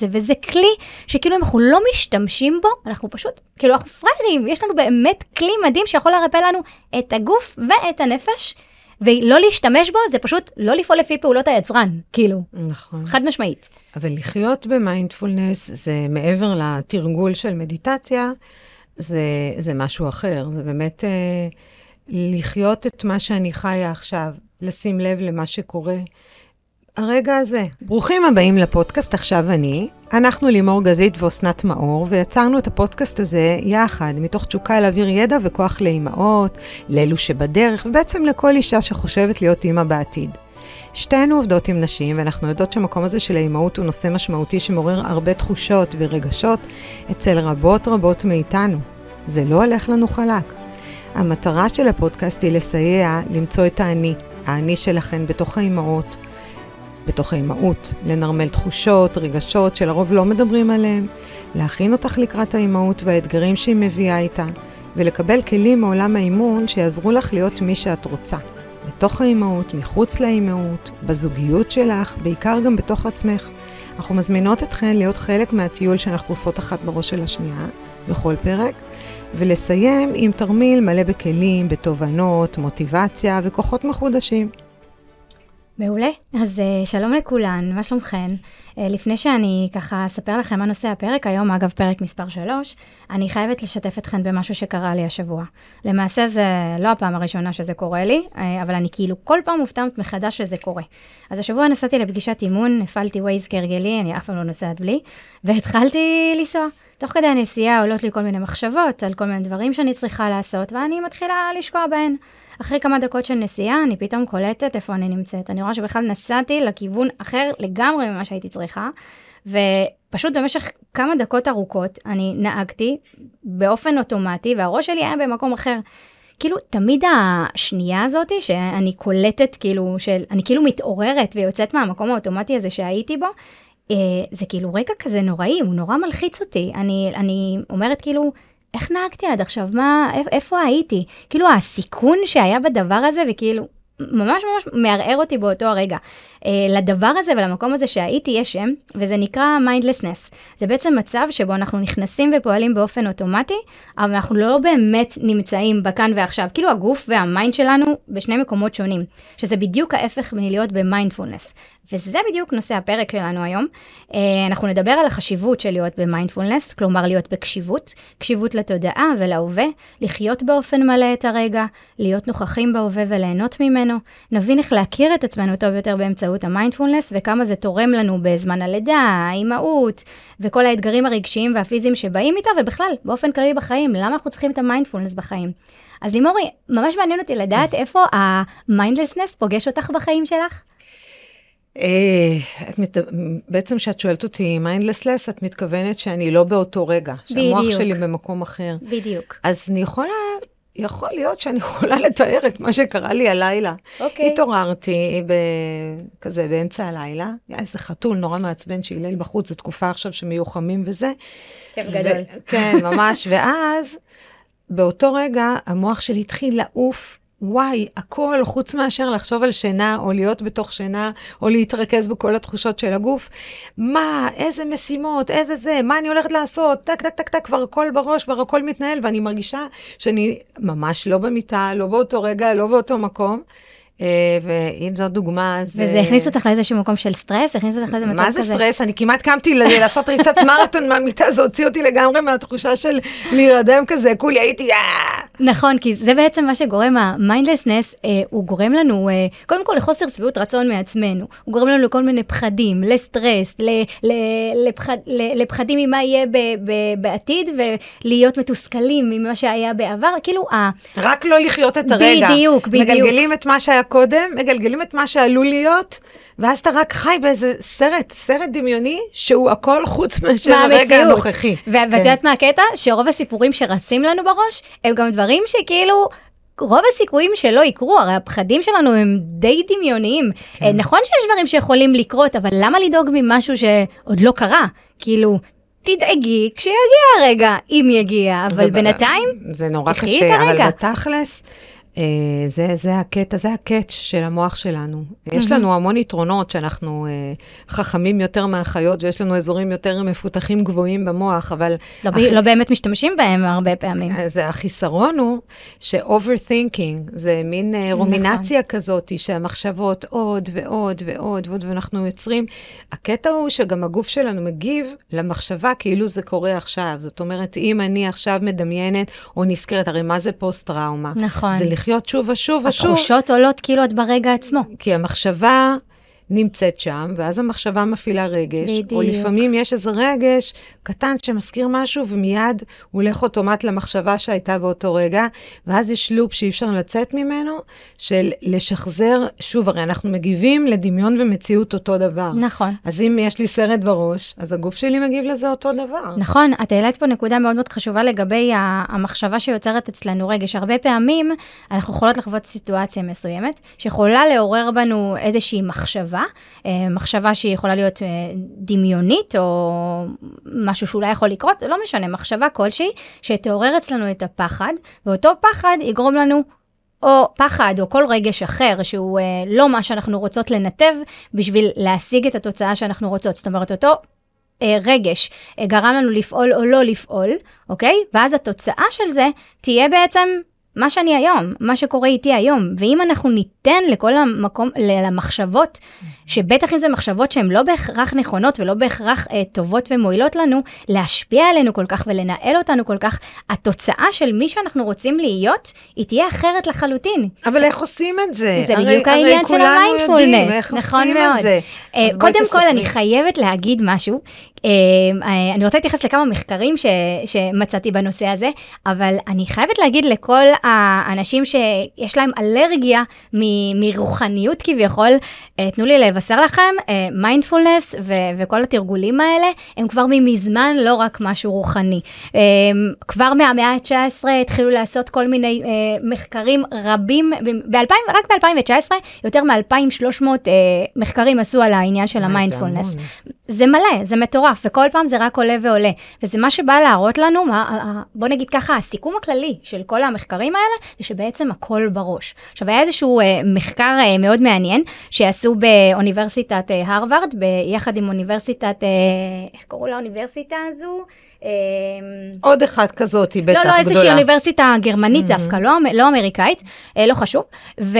זה, וזה כלי שכאילו אם אנחנו לא משתמשים בו, אנחנו פשוט, כאילו אנחנו פראיירים, יש לנו באמת כלי מדהים שיכול לרפא לנו את הגוף ואת הנפש, ולא להשתמש בו זה פשוט לא לפעול לפי פעולות היצרן, כאילו, נכון. חד משמעית. אבל לחיות במיינדפולנס זה מעבר לתרגול של מדיטציה, זה, זה משהו אחר. זה באמת אה, לחיות את מה שאני חיה עכשיו, לשים לב למה שקורה. הרגע הזה. ברוכים הבאים לפודקאסט עכשיו אני. אנחנו לימור גזית ואסנת מאור, ויצרנו את הפודקאסט הזה יחד, מתוך תשוקה להעביר ידע וכוח לאימהות, לאלו שבדרך, ובעצם לכל אישה שחושבת להיות אימא בעתיד. שתינו עובדות עם נשים, ואנחנו יודעות שהמקום הזה של האימהות הוא נושא משמעותי שמעורר הרבה תחושות ורגשות אצל רבות רבות מאיתנו. זה לא הולך לנו חלק. המטרה של הפודקאסט היא לסייע למצוא את האני, האני שלכן בתוך האימהות, בתוך האימהות, לנרמל תחושות, רגשות שלרוב לא מדברים עליהם, להכין אותך לקראת האימהות והאתגרים שהיא מביאה איתה, ולקבל כלים מעולם האימון שיעזרו לך להיות מי שאת רוצה. בתוך האימהות, מחוץ לאימהות, בזוגיות שלך, בעיקר גם בתוך עצמך. אנחנו מזמינות אתכן להיות חלק מהטיול שאנחנו עושות אחת בראש של השנייה, בכל פרק, ולסיים עם תרמיל מלא בכלים, בתובנות, מוטיבציה וכוחות מחודשים. מעולה. אז uh, שלום לכולן, מה שלומכן? Uh, לפני שאני ככה אספר לכם מה נושא הפרק, היום אגב פרק מספר 3, אני חייבת לשתף אתכן במשהו שקרה לי השבוע. למעשה זה לא הפעם הראשונה שזה קורה לי, uh, אבל אני כאילו כל פעם מופתעת מחדש שזה קורה. אז השבוע נסעתי לפגישת אימון, הפעלתי ווייז כהרגלי, אני אף פעם לא נוסעת בלי, והתחלתי לנסוע. תוך כדי הנסיעה עולות לי כל מיני מחשבות על כל מיני דברים שאני צריכה לעשות, ואני מתחילה לשקוע בהן. אחרי כמה דקות של נסיעה, אני פתאום קולטת איפה אני נמצאת. אני רואה שבכלל נסעתי לכיוון אחר לגמרי ממה שהייתי צריכה, ופשוט במשך כמה דקות ארוכות אני נהגתי באופן אוטומטי, והראש שלי היה במקום אחר. כאילו, תמיד השנייה הזאת שאני קולטת, כאילו, של, אני כאילו מתעוררת ויוצאת מהמקום האוטומטי הזה שהייתי בו, זה כאילו רגע כזה נוראי, הוא נורא מלחיץ אותי. אני, אני אומרת כאילו, איך נהגתי עד עכשיו? מה, איפה הייתי? כאילו הסיכון שהיה בדבר הזה, וכאילו, ממש ממש מערער אותי באותו הרגע. Uh, לדבר הזה ולמקום הזה שהייתי יש שם, וזה נקרא mindlessness. זה בעצם מצב שבו אנחנו נכנסים ופועלים באופן אוטומטי, אבל אנחנו לא באמת נמצאים בכאן ועכשיו. כאילו הגוף וה mind שלנו בשני מקומות שונים, שזה בדיוק ההפך מלהיות במיינדפולנס. וזה בדיוק נושא הפרק שלנו היום. Uh, אנחנו נדבר על החשיבות של להיות במיינדפולנס, כלומר להיות בקשיבות, קשיבות לתודעה ולהווה, לחיות באופן מלא את הרגע, להיות נוכחים בהווה וליהנות ממנו. נבין איך להכיר את עצמנו טוב יותר באמצעות המיינדפולנס, וכמה זה תורם לנו בזמן הלידה, האימהות, וכל האתגרים הרגשיים והפיזיים שבאים איתה, ובכלל, באופן כללי בחיים, למה אנחנו צריכים את המיינדפולנס בחיים. אז לימורי, ממש מעניין אותי לדעת איפה ה mindlessness פוגש אותך בחיים שלך. אה, בעצם כשאת שואלת אותי mindlessness, את מתכוונת שאני לא באותו רגע, שהמוח שלי במקום אחר. בדיוק. אז אני יכולה, יכול להיות שאני יכולה לתאר את מה שקרה לי הלילה. אוקיי. התעוררתי כזה באמצע הלילה, היה איזה חתול נורא מעצבן שיילל בחוץ, זו תקופה עכשיו שמיוחמים וזה. כיף גדול. כן, ממש, ואז באותו רגע המוח שלי התחיל לעוף וואי, הכל חוץ מאשר לחשוב על שינה, או להיות בתוך שינה, או להתרכז בכל התחושות של הגוף. מה, איזה משימות, איזה זה, מה אני הולכת לעשות, טק, טק, טק, טק, כבר הכל בראש, כבר הכל מתנהל, ואני מרגישה שאני ממש לא במיטה, לא באותו רגע, לא באותו מקום. אה, ואם זאת דוגמה, אז... וזה הכניס אותך לאיזשהו מקום של סטרס? הכניס אותך לאיזה מצב כזה? מה זה סטרס? אני כמעט קמתי לעשות ריצת מרתון מהמיטה, זה הוציא אותי לגמרי מהתחושה של להירדם כזה, כולי הייתי... אה. נכון, כי זה בעצם מה שגורם, ה mindlessness, אה, הוא גורם לנו, קודם כל לחוסר שביעות רצון מעצמנו. הוא גורם לנו לכל מיני פחדים, לסטרס, לפחדים ממה יהיה בעתיד, ולהיות מתוסכלים ממה שהיה בעבר, כאילו... רק לא לחיות את הרגע. בדיוק, בדיוק. מגלגלים את מה שהיה קודם, מגלגלים את מה שעלול להיות, ואז אתה רק חי באיזה סרט, סרט דמיוני, שהוא הכל חוץ מאשר הרגע הנוכחי. ואת כן. יודעת מה הקטע? שרוב הסיפורים שרצים לנו בראש, הם גם דברים שכאילו... רוב הסיכויים שלא יקרו, הרי הפחדים שלנו הם די דמיוניים. כן. נכון שיש דברים שיכולים לקרות, אבל למה לדאוג ממשהו שעוד לא קרה? כאילו, תדאגי כשיגיע הרגע, אם יגיע, אבל בינתיים, זה נורא קשה, אבל בתכלס, אה, זה, זה הקטע, זה הקאץ' של המוח שלנו. יש לנו המון יתרונות שאנחנו אה, חכמים יותר מהחיות, ויש לנו אזורים יותר מפותחים גבוהים במוח, אבל... לא, ב- לא באמת משתמשים בהם הרבה פעמים. אז החיסרון הוא ש-overthinking זה מין אה, רומינציה כזאת, שהמחשבות עוד ועוד ועוד ועוד, ואנחנו יוצרים... הקטע הוא שגם הגוף שלנו מגיב למחשבה כאילו זה קורה עכשיו. זאת אומרת, אם אני עכשיו מדמיינת או נזכרת, הרי מה זה פוסט-טראומה? נכון. זה לחיות שוב ושוב ושוב. התחושות עולות כאילו את ברגע עצמו. כי המחשבה נמצאת שם, ואז המחשבה מפעילה רגש. בדיוק. או לפעמים יש איזה רגש קטן שמזכיר משהו, ומיד הוא הולך אוטומט למחשבה שהייתה באותו רגע, ואז יש לופ שאי אפשר לצאת ממנו, של לשחזר, שוב, הרי אנחנו מגיבים לדמיון ומציאות אותו דבר. נכון. אז אם יש לי סרט בראש, אז הגוף שלי מגיב לזה אותו דבר. נכון, את העלית פה נקודה מאוד מאוד חשובה לגבי המחשבה שיוצרת אצלנו רגש. הרבה פעמים אנחנו יכולות לחוות סיטואציה מסוימת, שיכולה לעורר בנו איזושהי מחשבה, אה, מחשבה שהיא יכולה להיות אה, דמיונית, או משהו שאולי יכול לקרות, לא משנה, מחשבה כלשהי, שתעורר אצלנו את הפחד, ואותו פחד יגרום לנו או פחד, או כל רגש אחר, שהוא אה, לא מה שאנחנו רוצות לנתב בשביל להשיג את התוצאה שאנחנו רוצות. זאת אומרת, אותו אה, רגש אה, גרם לנו לפעול או לא לפעול, אוקיי? ואז התוצאה של זה תהיה בעצם מה שאני היום, מה שקורה איתי היום. ואם אנחנו ניתן לכל המקום, למחשבות, שבטח אם זה מחשבות שהן לא בהכרח נכונות ולא בהכרח אה, טובות ומועילות לנו, להשפיע עלינו כל כך ולנהל אותנו כל כך, התוצאה של מי שאנחנו רוצים להיות, היא תהיה אחרת לחלוטין. אבל איך עושים את זה? זה הרי- בדיוק הרי העניין של המיינדפולנס, נכון מאוד. את זה. אה, אז קודם כל. אני חייבת להגיד משהו. אה, אה, אני רוצה להתייחס לכמה מחקרים ש, שמצאתי בנושא הזה, אבל אני חייבת להגיד לכל האנשים שיש להם אלרגיה מ- מרוחניות כביכול, אה, תנו לי לבשר לכם, מיינדפולנס וכל התרגולים האלה, הם כבר ממזמן לא רק משהו רוחני. אה, כבר מהמאה ה-19 התחילו לעשות כל מיני אה, מחקרים רבים, ב-2000, רק ב-2019, יותר מ-2,300 אה, מחקרים עשו על העניין של המיינדפולנס. זה מלא, זה מטורף, וכל פעם זה רק עולה ועולה. וזה מה שבא להראות לנו, מה, בוא נגיד ככה, הסיכום הכללי של כל המחקרים האלה, זה שבעצם הכל בראש. עכשיו, היה איזשהו אה, מחקר אה, מאוד מעניין, שעשו באוניברסיטת אה, הרווארד, ביחד עם אוניברסיטת, אה, איך קראו לאוניברסיטה הזו? אה, עוד אחת כזאת היא בטח לא, לא, גדולה. איזושהי אוניברסיטה גרמנית. דווקא, לא, אמ- לא אמריקאית, אה, לא חשוב. ו,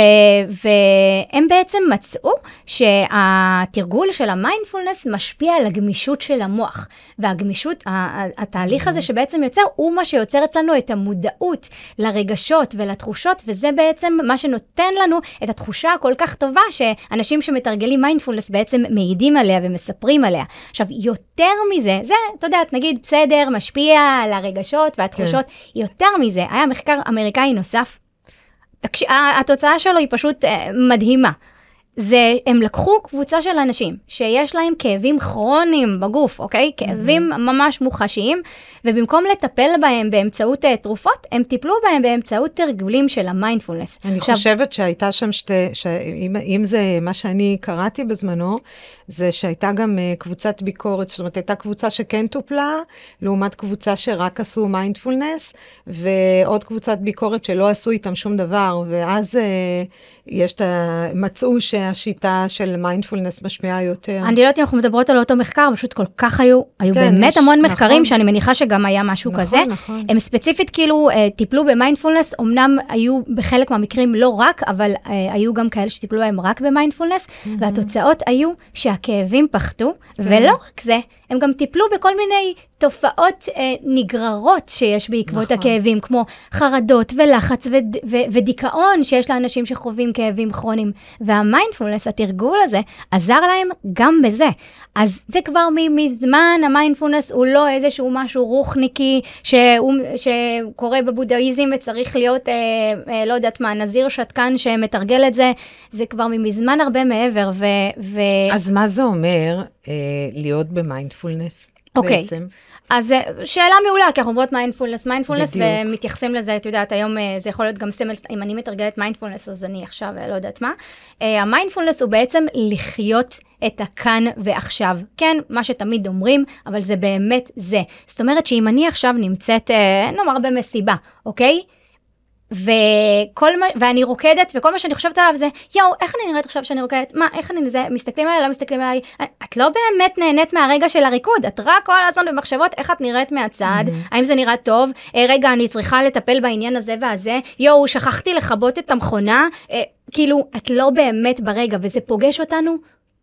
והם בעצם מצאו שהתרגול של המיינדפולנס משפיע על הגמישות של המוח. והגמישות, התהליך הזה שבעצם יוצר, הוא מה שיוצר אצלנו את המודעות לרגשות ולתחושות, וזה בעצם מה שנותן לנו את התחושה הכל כך טובה שאנשים שמתרגלים מיינדפולנס בעצם מעידים עליה ומספרים עליה. עכשיו, יותר מזה, זה, אתה יודעת, נגיד, בסדר, משפיע על הרגשות והתחושות, כן. יותר מזה, היה מחקר אמריקאי נוסף, התוצאה שלו היא פשוט אה, מדהימה. זה, הם לקחו קבוצה של אנשים שיש להם כאבים כרוניים בגוף, אוקיי? כאבים ממש מוחשיים, ובמקום לטפל בהם באמצעות אה, תרופות, הם טיפלו בהם באמצעות תרגולים של המיינדפולנס. אני עכשיו, חושבת שהייתה שם שתי, שאם אם זה מה שאני קראתי בזמנו, זה שהייתה גם אה, קבוצת ביקורת, זאת אומרת, הייתה קבוצה שכן טופלה, לעומת קבוצה שרק עשו מיינדפולנס, ועוד קבוצת ביקורת שלא עשו איתם שום דבר, ואז אה, יש את ה... מצאו שהשיטה של מיינדפולנס משפיעה יותר. אני לא יודעת אם אנחנו מדברות על אותו מחקר, פשוט כל כך היו, היו כן, באמת יש- המון נכון. מחקרים שאני מניחה שגם היה משהו נכון, כזה. נכון. הם ספציפית כאילו אה, טיפלו במיינדפולנס, אמנם היו בחלק מהמקרים לא רק, אבל אה, היו גם כאלה שטיפלו בהם רק במיינדפולנס, והתוצאות היו שהכאבים פחתו, כן. ולא רק זה, הם גם טיפלו בכל מיני תופעות אה, נגררות שיש בעקבות נכון. הכאבים, כמו חרדות ולחץ וד, ו, ודיכאון שיש לאנשים שחווים כאבים כרוניים. והמיינדפולנס, התרגול הזה, עזר להם גם בזה. אז זה כבר מזמן, המיינדפולנס הוא לא איזשהו משהו רוחניקי שהוא, שקורה בבודהיזם וצריך להיות, אה, אה, לא יודעת מה, נזיר שתקן שמתרגל את זה, זה כבר ממזמן הרבה מעבר. ו, ו... אז מה זה אומר אה, להיות במיינדפולנס אוקיי. בעצם? אז שאלה מעולה, כי אנחנו אומרות מיינדפולנס, מיינדפולנס. ומתייחסים לזה, את יודעת, היום אה, זה יכול להיות גם סמל, אם אני מתרגלת מיינדפולנס, אז אני עכשיו אה, לא יודעת מה. אה, המיינדפולנס הוא בעצם לחיות את הכאן ועכשיו. כן, מה שתמיד אומרים, אבל זה באמת זה. זאת אומרת שאם אני עכשיו נמצאת, נאמר במסיבה, אוקיי? וכל מה, ואני רוקדת, וכל מה שאני חושבת עליו זה, יואו, איך אני נראית עכשיו שאני רוקדת? מה, איך אני זה, מסתכלים עליי, לא מסתכלים עליי? את לא באמת נהנית מהרגע של הריקוד, את רק כל הזמן במחשבות איך את נראית מהצד, mm-hmm. האם זה נראה טוב, אה, רגע, אני צריכה לטפל בעניין הזה והזה, יואו, שכחתי לכבות את המכונה, אה, כאילו, את לא באמת ברגע, וזה פוגש אותנו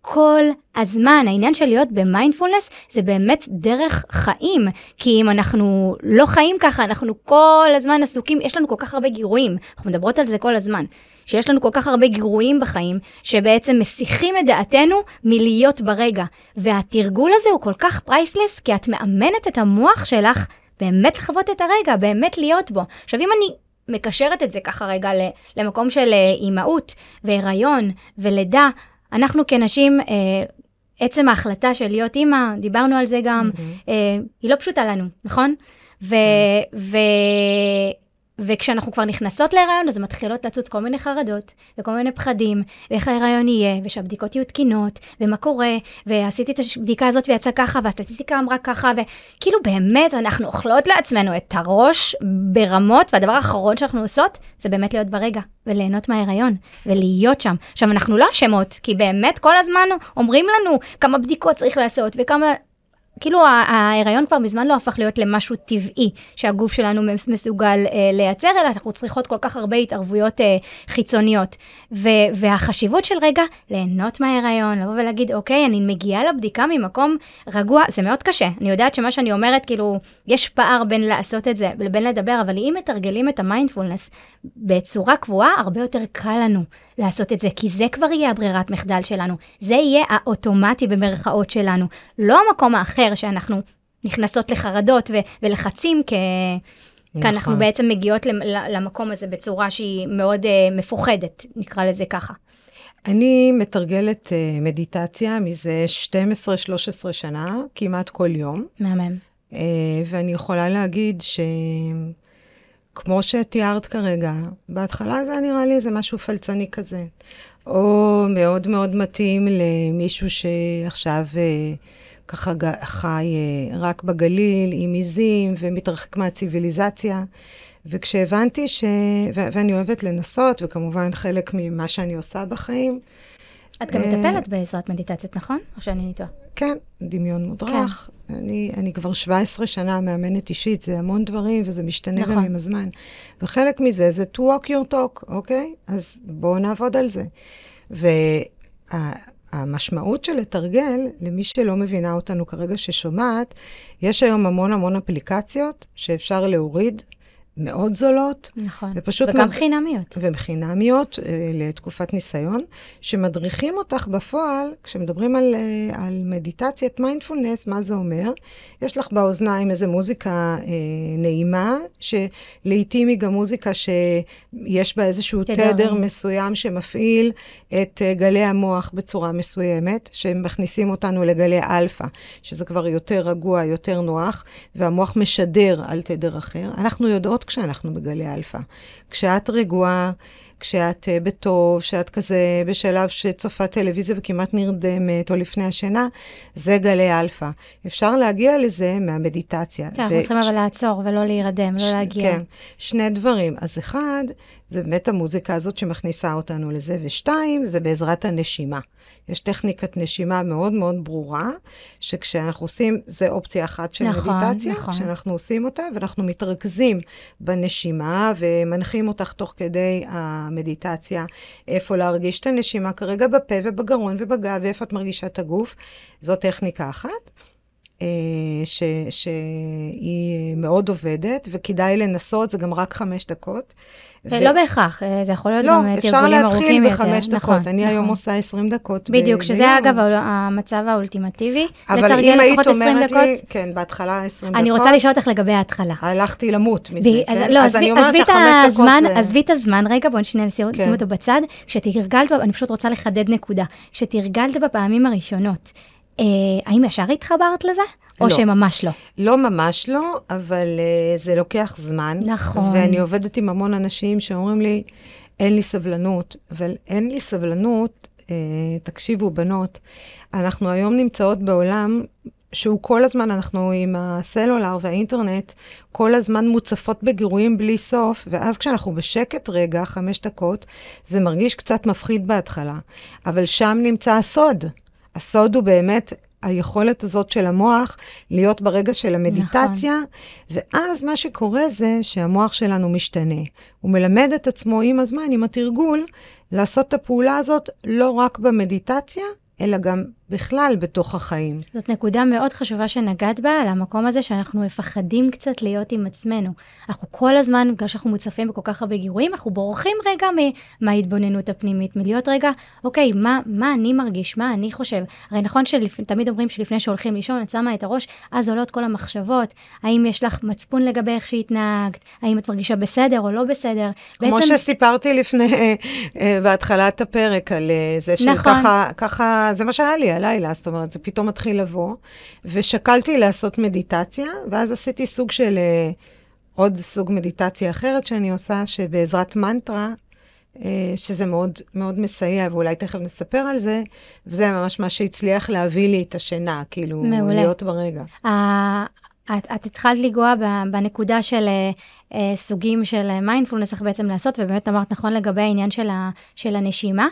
כל הזמן. העניין של להיות במיינדפולנס זה באמת דרך חיים, כי אם אנחנו לא חיים ככה, אנחנו כל הזמן עסוקים, יש לנו כל כך הרבה גירויים, אנחנו מדברות על זה כל הזמן. שיש לנו כל כך הרבה גירויים בחיים, שבעצם מסיחים את דעתנו מלהיות ברגע. והתרגול הזה הוא כל כך פרייסלס, כי את מאמנת את המוח שלך באמת לחוות את הרגע, באמת להיות בו. עכשיו, אם אני מקשרת את זה ככה רגע למקום של אה, אימהות והיריון ולידה, אנחנו כנשים, אה, עצם ההחלטה של להיות אימא, דיברנו על זה גם, mm-hmm. אה, היא לא פשוטה לנו, נכון? ו, mm-hmm. ו, וכשאנחנו כבר נכנסות להיריון, אז מתחילות לצוץ כל מיני חרדות, וכל מיני פחדים, ואיך ההיריון יהיה, ושהבדיקות יהיו תקינות, ומה קורה, ועשיתי את הבדיקה הזאת ויצא ככה, והסטטיסטיקה אמרה ככה, וכאילו באמת, אנחנו אוכלות לעצמנו את הראש ברמות, והדבר האחרון שאנחנו עושות, זה באמת להיות ברגע, וליהנות מההיריון, ולהיות שם. עכשיו, אנחנו לא אשמות, כי באמת כל הזמן אומרים לנו כמה בדיקות צריך לעשות, וכמה... כאילו ההיריון כבר מזמן לא הפך להיות למשהו טבעי שהגוף שלנו מסוגל אה, לייצר, אלא אנחנו צריכות כל כך הרבה התערבויות אה, חיצוניות. ו- והחשיבות של רגע ליהנות מההיריון, לבוא ולהגיד, אוקיי, אני מגיעה לבדיקה ממקום רגוע, זה מאוד קשה. אני יודעת שמה שאני אומרת, כאילו, יש פער בין לעשות את זה לבין לדבר, אבל אם מתרגלים את המיינדפולנס בצורה קבועה, הרבה יותר קל לנו לעשות את זה, כי זה כבר יהיה הברירת מחדל שלנו. זה יהיה האוטומטי במרכאות שלנו, לא המקום האחר שאנחנו נכנסות לחרדות ו- ולחצים כ... נכון. כי אנחנו בעצם מגיעות למקום הזה בצורה שהיא מאוד uh, מפוחדת, נקרא לזה ככה. אני מתרגלת uh, מדיטציה מזה 12-13 שנה, כמעט כל יום. מהמם. Uh, ואני יכולה להגיד ש... כמו שתיארת כרגע, בהתחלה זה נראה לי איזה משהו פלצני כזה. או מאוד מאוד מתאים למישהו שעכשיו אה, ככה חי אה, רק בגליל עם עיזים ומתרחק מהציוויליזציה. וכשהבנתי ש... ו- ואני אוהבת לנסות, וכמובן חלק ממה שאני עושה בחיים. את גם אה, מטפלת בעזרת מדיטציות, נכון? או שאני טועה? כן, דמיון מודרך. כן. אני, אני כבר 17 שנה מאמנת אישית, זה המון דברים, וזה משתנה נכון. גם עם הזמן. וחלק מזה זה to walk your talk, אוקיי? אז בואו נעבוד על זה. והמשמעות וה, של לתרגל, למי שלא מבינה אותנו כרגע ששומעת, יש היום המון המון אפליקציות שאפשר להוריד מאוד זולות. נכון, ופשוט וגם מד... חינמיות. וחינמיות אה, לתקופת ניסיון, שמדריכים אותך בפועל, כשמדברים על, אה, על מדיטציית מיינדפולנס, מה זה אומר? יש לך באוזניים איזו מוזיקה אה, נעימה, שלעיתים היא גם מוזיקה שיש בה איזשהו תדר, תדר מסוים שמפעיל את אה, גלי המוח בצורה מסוימת, שמכניסים אותנו לגלי אלפא, שזה כבר יותר רגוע, יותר נוח, והמוח משדר על תדר אחר. אנחנו יודעות כשאנחנו בגלי אלפא. כשאת רגועה, כשאת אה, בטוב, כשאת כזה בשלב שצופה טלוויזיה וכמעט נרדמת, או לפני השינה, זה גלי אלפא. אפשר להגיע לזה מהמדיטציה. כן, אנחנו צריכים אבל לעצור ולא להירדם, לא להגיע. כן, שני דברים. אז אחד, זה באמת המוזיקה הזאת שמכניסה אותנו לזה, ושתיים, זה בעזרת הנשימה. יש טכניקת נשימה מאוד מאוד ברורה, שכשאנחנו עושים, זה אופציה אחת של נכון, מדיטציה, נכון. כשאנחנו עושים אותה, ואנחנו מתרכזים בנשימה ומנחים אותך תוך כדי המדיטציה, איפה להרגיש את הנשימה כרגע בפה ובגרון ובגב, ואיפה את מרגישה את הגוף. זו טכניקה אחת. אה, ש, שהיא מאוד עובדת, וכדאי לנסות, זה גם רק חמש דקות. ולא ו... בהכרח, אה, זה יכול להיות לא, גם תרגולים ארוכים יותר. לא, אפשר להתחיל בחמש דקות. נכון, אני נכון. היום עושה 20 דקות בדיוק, ב- שזה ביום. אגב המצב האולטימטיבי. לתרגל לפחות 20 דקות. לי, כן, בהתחלה 20 דקות. אני רוצה לשאול אותך לגבי ההתחלה. הלכתי למות מזה, ב- כן? אז, לא, אז אני אומרת לך חמש דקות זה... עזבי את הזמן רגע, בואי שנייה נשים כן. אותו בצד. כשתרגלת, אני פשוט רוצה לחדד נקודה. כשתרגלת בפעמים הראשונות, אה, האם ישר התחברת לזה? או לא. שממש לא? לא ממש לא, אבל uh, זה לוקח זמן. נכון. ואני עובדת עם המון אנשים שאומרים לי, אין לי סבלנות, אבל אין לי סבלנות, uh, תקשיבו, בנות, אנחנו היום נמצאות בעולם שהוא כל הזמן, אנחנו עם הסלולר והאינטרנט, כל הזמן מוצפות בגירויים בלי סוף, ואז כשאנחנו בשקט רגע, חמש דקות, זה מרגיש קצת מפחיד בהתחלה. אבל שם נמצא הסוד. הסוד הוא באמת היכולת הזאת של המוח להיות ברגע של המדיטציה, נכון. ואז מה שקורה זה שהמוח שלנו משתנה. הוא מלמד את עצמו עם הזמן, עם התרגול, לעשות את הפעולה הזאת לא רק במדיטציה, אלא גם בכלל בתוך החיים. זאת נקודה מאוד חשובה שנגעת בה, על המקום הזה שאנחנו מפחדים קצת להיות עם עצמנו. אנחנו כל הזמן, בגלל שאנחנו מוצפים בכל כך הרבה גירויים, אנחנו בורחים רגע מההתבוננות הפנימית, מלהיות רגע, אוקיי, מה, מה אני מרגיש, מה אני חושב. הרי נכון שתמיד אומרים שלפני שהולכים לישון, את שמה את הראש, אז עולות כל המחשבות, האם יש לך מצפון לגבי איך שהתנהגת, האם את מרגישה בסדר או לא בסדר. כמו בעצם... שסיפרתי לפני, אה, בהתחלת הפרק, על אה, זה שככה, נכון. ככה, זה מה שהיה לי. הלילה, זאת אומרת, זה פתאום מתחיל לבוא. ושקלתי לעשות מדיטציה, ואז עשיתי סוג של, אה, עוד סוג מדיטציה אחרת שאני עושה, שבעזרת מנטרה, אה, שזה מאוד, מאוד מסייע, ואולי תכף נספר על זה, וזה ממש מה שהצליח להביא לי את השינה, כאילו, מעולה. להיות ברגע. את, את התחלת לנגוע בנקודה של uh, סוגים של מיינדפולנס, איך בעצם לעשות, ובאמת אמרת נכון לגבי העניין של, ה, של הנשימה.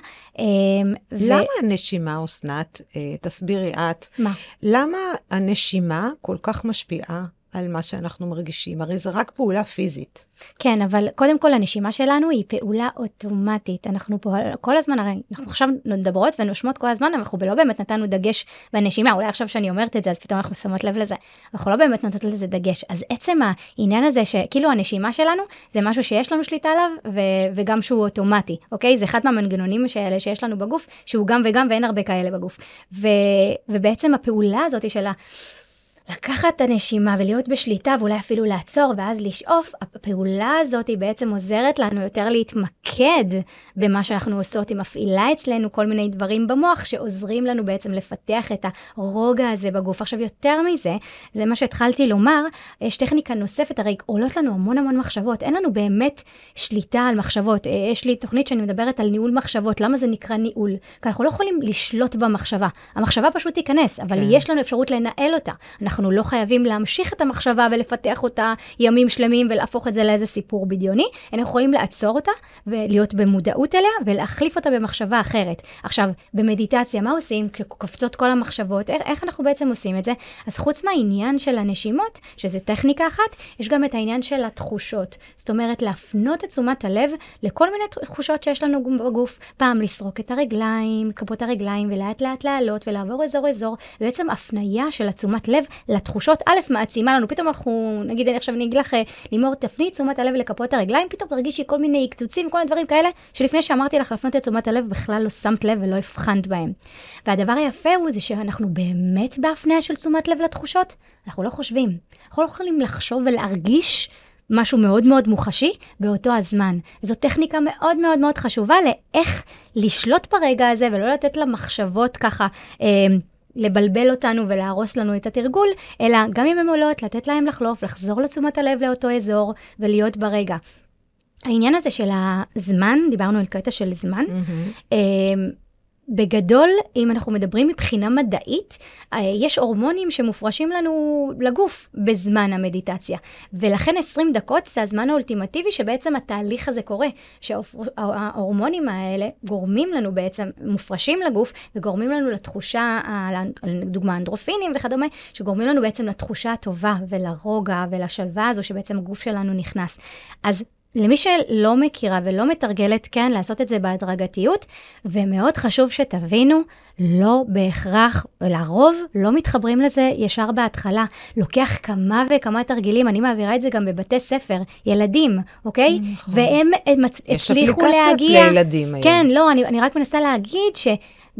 למה ו... הנשימה, אסנת, uh, תסבירי את, מה? למה הנשימה כל כך משפיעה על מה שאנחנו מרגישים? הרי זה רק פעולה פיזית. כן, אבל קודם כל הנשימה שלנו היא פעולה אוטומטית. אנחנו פה כל הזמן, הרי אנחנו עכשיו מדברות ונושמות כל הזמן, אנחנו לא באמת נתנו דגש בנשימה, אולי עכשיו שאני אומרת את זה, אז פתאום אנחנו שמות לב לזה. אנחנו לא באמת נותנות לזה דגש. אז עצם העניין הזה שכאילו הנשימה שלנו זה משהו שיש לנו שליטה עליו, ו- וגם שהוא אוטומטי, אוקיי? זה אחד מהמנגנונים האלה שיש לנו בגוף, שהוא גם וגם ואין הרבה כאלה בגוף. ו- ובעצם הפעולה הזאת של ה... לקחת את הנשימה ולהיות בשליטה ואולי אפילו לעצור ואז לשאוף, הפעולה הזאת היא בעצם עוזרת לנו יותר להתמקד במה שאנחנו עושות, היא מפעילה אצלנו כל מיני דברים במוח שעוזרים לנו בעצם לפתח את הרוגע הזה בגוף. עכשיו יותר מזה, זה מה שהתחלתי לומר, יש טכניקה נוספת, הרי עולות לנו המון המון מחשבות, אין לנו באמת שליטה על מחשבות. יש לי תוכנית שאני מדברת על ניהול מחשבות, למה זה נקרא ניהול? כי אנחנו לא יכולים לשלוט במחשבה, המחשבה פשוט תיכנס, אבל כן. יש לנו אפשרות לנהל אותה. אנחנו לא חייבים להמשיך את המחשבה ולפתח אותה ימים שלמים ולהפוך את זה לאיזה סיפור בדיוני, אנחנו יכולים לעצור אותה ולהיות במודעות אליה ולהחליף אותה במחשבה אחרת. עכשיו, במדיטציה, מה עושים? קופצות כל המחשבות, איך, איך אנחנו בעצם עושים את זה? אז חוץ מהעניין של הנשימות, שזה טכניקה אחת, יש גם את העניין של התחושות. זאת אומרת, להפנות את תשומת הלב לכל מיני תחושות שיש לנו בגוף. פעם לסרוק את הרגליים, כפות הרגליים, ולאט לאט לעלות ולעבור אזור אזור, ובעצם הפנייה של התשומת לב לתחושות, א', מעצימה לנו, פתאום אנחנו, נגיד, אני עכשיו אני אגיד לך, לימור, תפני תשומת הלב לכפות הרגליים, פתאום תרגישי כל מיני קצוצים, כל מיני דברים כאלה, שלפני שאמרתי לך להפנות את תשומת הלב, בכלל לא שמת לב ולא הבחנת בהם. והדבר היפה הוא זה שאנחנו באמת בהפניה של תשומת לב לתחושות, אנחנו לא חושבים. אנחנו לא יכולים לחשוב ולהרגיש משהו מאוד מאוד מוחשי באותו הזמן. זו טכניקה מאוד מאוד מאוד חשובה לאיך לשלוט ברגע הזה ולא לתת למחשבות ככה אה, לבלבל אותנו ולהרוס לנו את התרגול, אלא גם אם הן עולות, לתת להן לחלוף, לחזור לתשומת הלב לאותו אזור ולהיות ברגע. העניין הזה של הזמן, דיברנו על קטע של זמן, mm-hmm. בגדול, אם אנחנו מדברים מבחינה מדעית, אה, יש הורמונים שמופרשים לנו לגוף בזמן המדיטציה. ולכן 20 דקות זה הזמן האולטימטיבי שבעצם התהליך הזה קורה. שההורמונים האלה גורמים לנו בעצם, מופרשים לגוף וגורמים לנו לתחושה, לדוגמה אנדרופינים וכדומה, שגורמים לנו בעצם לתחושה הטובה ולרוגע ולשלווה הזו שבעצם הגוף שלנו נכנס. אז למי שלא מכירה ולא מתרגלת, כן, לעשות את זה בהדרגתיות, ומאוד חשוב שתבינו, לא בהכרח, לרוב לא מתחברים לזה ישר בהתחלה. לוקח כמה וכמה תרגילים, אני מעבירה את זה גם בבתי ספר, ילדים, אוקיי? נכון. והם מצ... הצליחו להגיע... יש אפליקציות לילדים היום. כן, לא, אני, אני רק מנסה להגיד ש...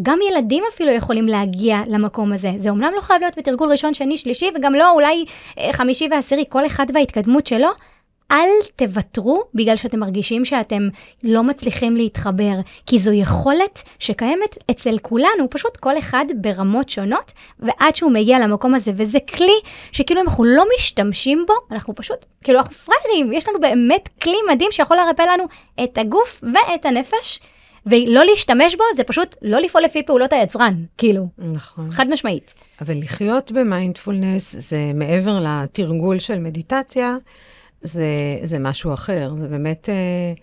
גם ילדים אפילו יכולים להגיע למקום הזה. זה אומנם לא חייב להיות בתרגול ראשון, שני, שלישי, וגם לא אולי אה, חמישי ועשירי, כל אחד וההתקדמות שלו, אל תוותרו בגלל שאתם מרגישים שאתם לא מצליחים להתחבר, כי זו יכולת שקיימת אצל כולנו, פשוט כל אחד ברמות שונות, ועד שהוא מגיע למקום הזה, וזה כלי שכאילו אם אנחנו לא משתמשים בו, אנחנו פשוט, כאילו אנחנו פראיירים, יש לנו באמת כלי מדהים שיכול לרפא לנו את הגוף ואת הנפש. ולא להשתמש בו זה פשוט לא לפעול לפי פעולות היצרן, כאילו, נכון. חד משמעית. אבל לחיות במיינדפולנס זה מעבר לתרגול של מדיטציה, זה, זה משהו אחר. זה באמת אה,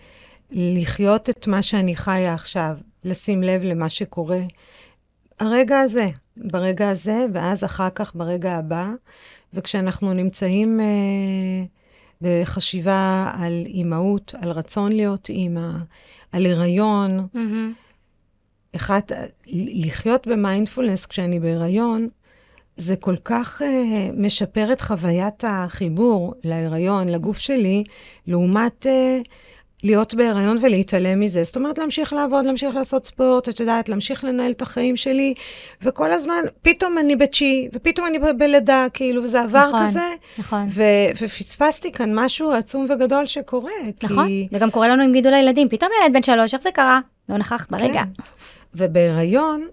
לחיות את מה שאני חיה עכשיו, לשים לב למה שקורה. הרגע הזה, ברגע הזה, ואז אחר כך ברגע הבא. וכשאנחנו נמצאים אה, בחשיבה על אימהות, על רצון להיות אימא, על הריון, mm-hmm. אחת, לחיות במיינדפולנס כשאני בהיריון, זה כל כך אה, משפר את חוויית החיבור להיריון, לגוף שלי, לעומת אה, להיות בהיריון ולהתעלם מזה. זאת אומרת, להמשיך לעבוד, להמשיך לעשות ספורט, את יודעת, להמשיך לנהל את החיים שלי, וכל הזמן, פתאום אני בתשיעי, ופתאום אני בלידה, כאילו, וזה עבר נכון, כזה. נכון. ו- ופספסתי כאן משהו עצום וגדול שקורה. נכון, כי... זה גם קורה לנו עם גידול הילדים. פתאום ילד בן שלוש, איך זה קרה? לא נכחת ברגע. כן. ובהיריון,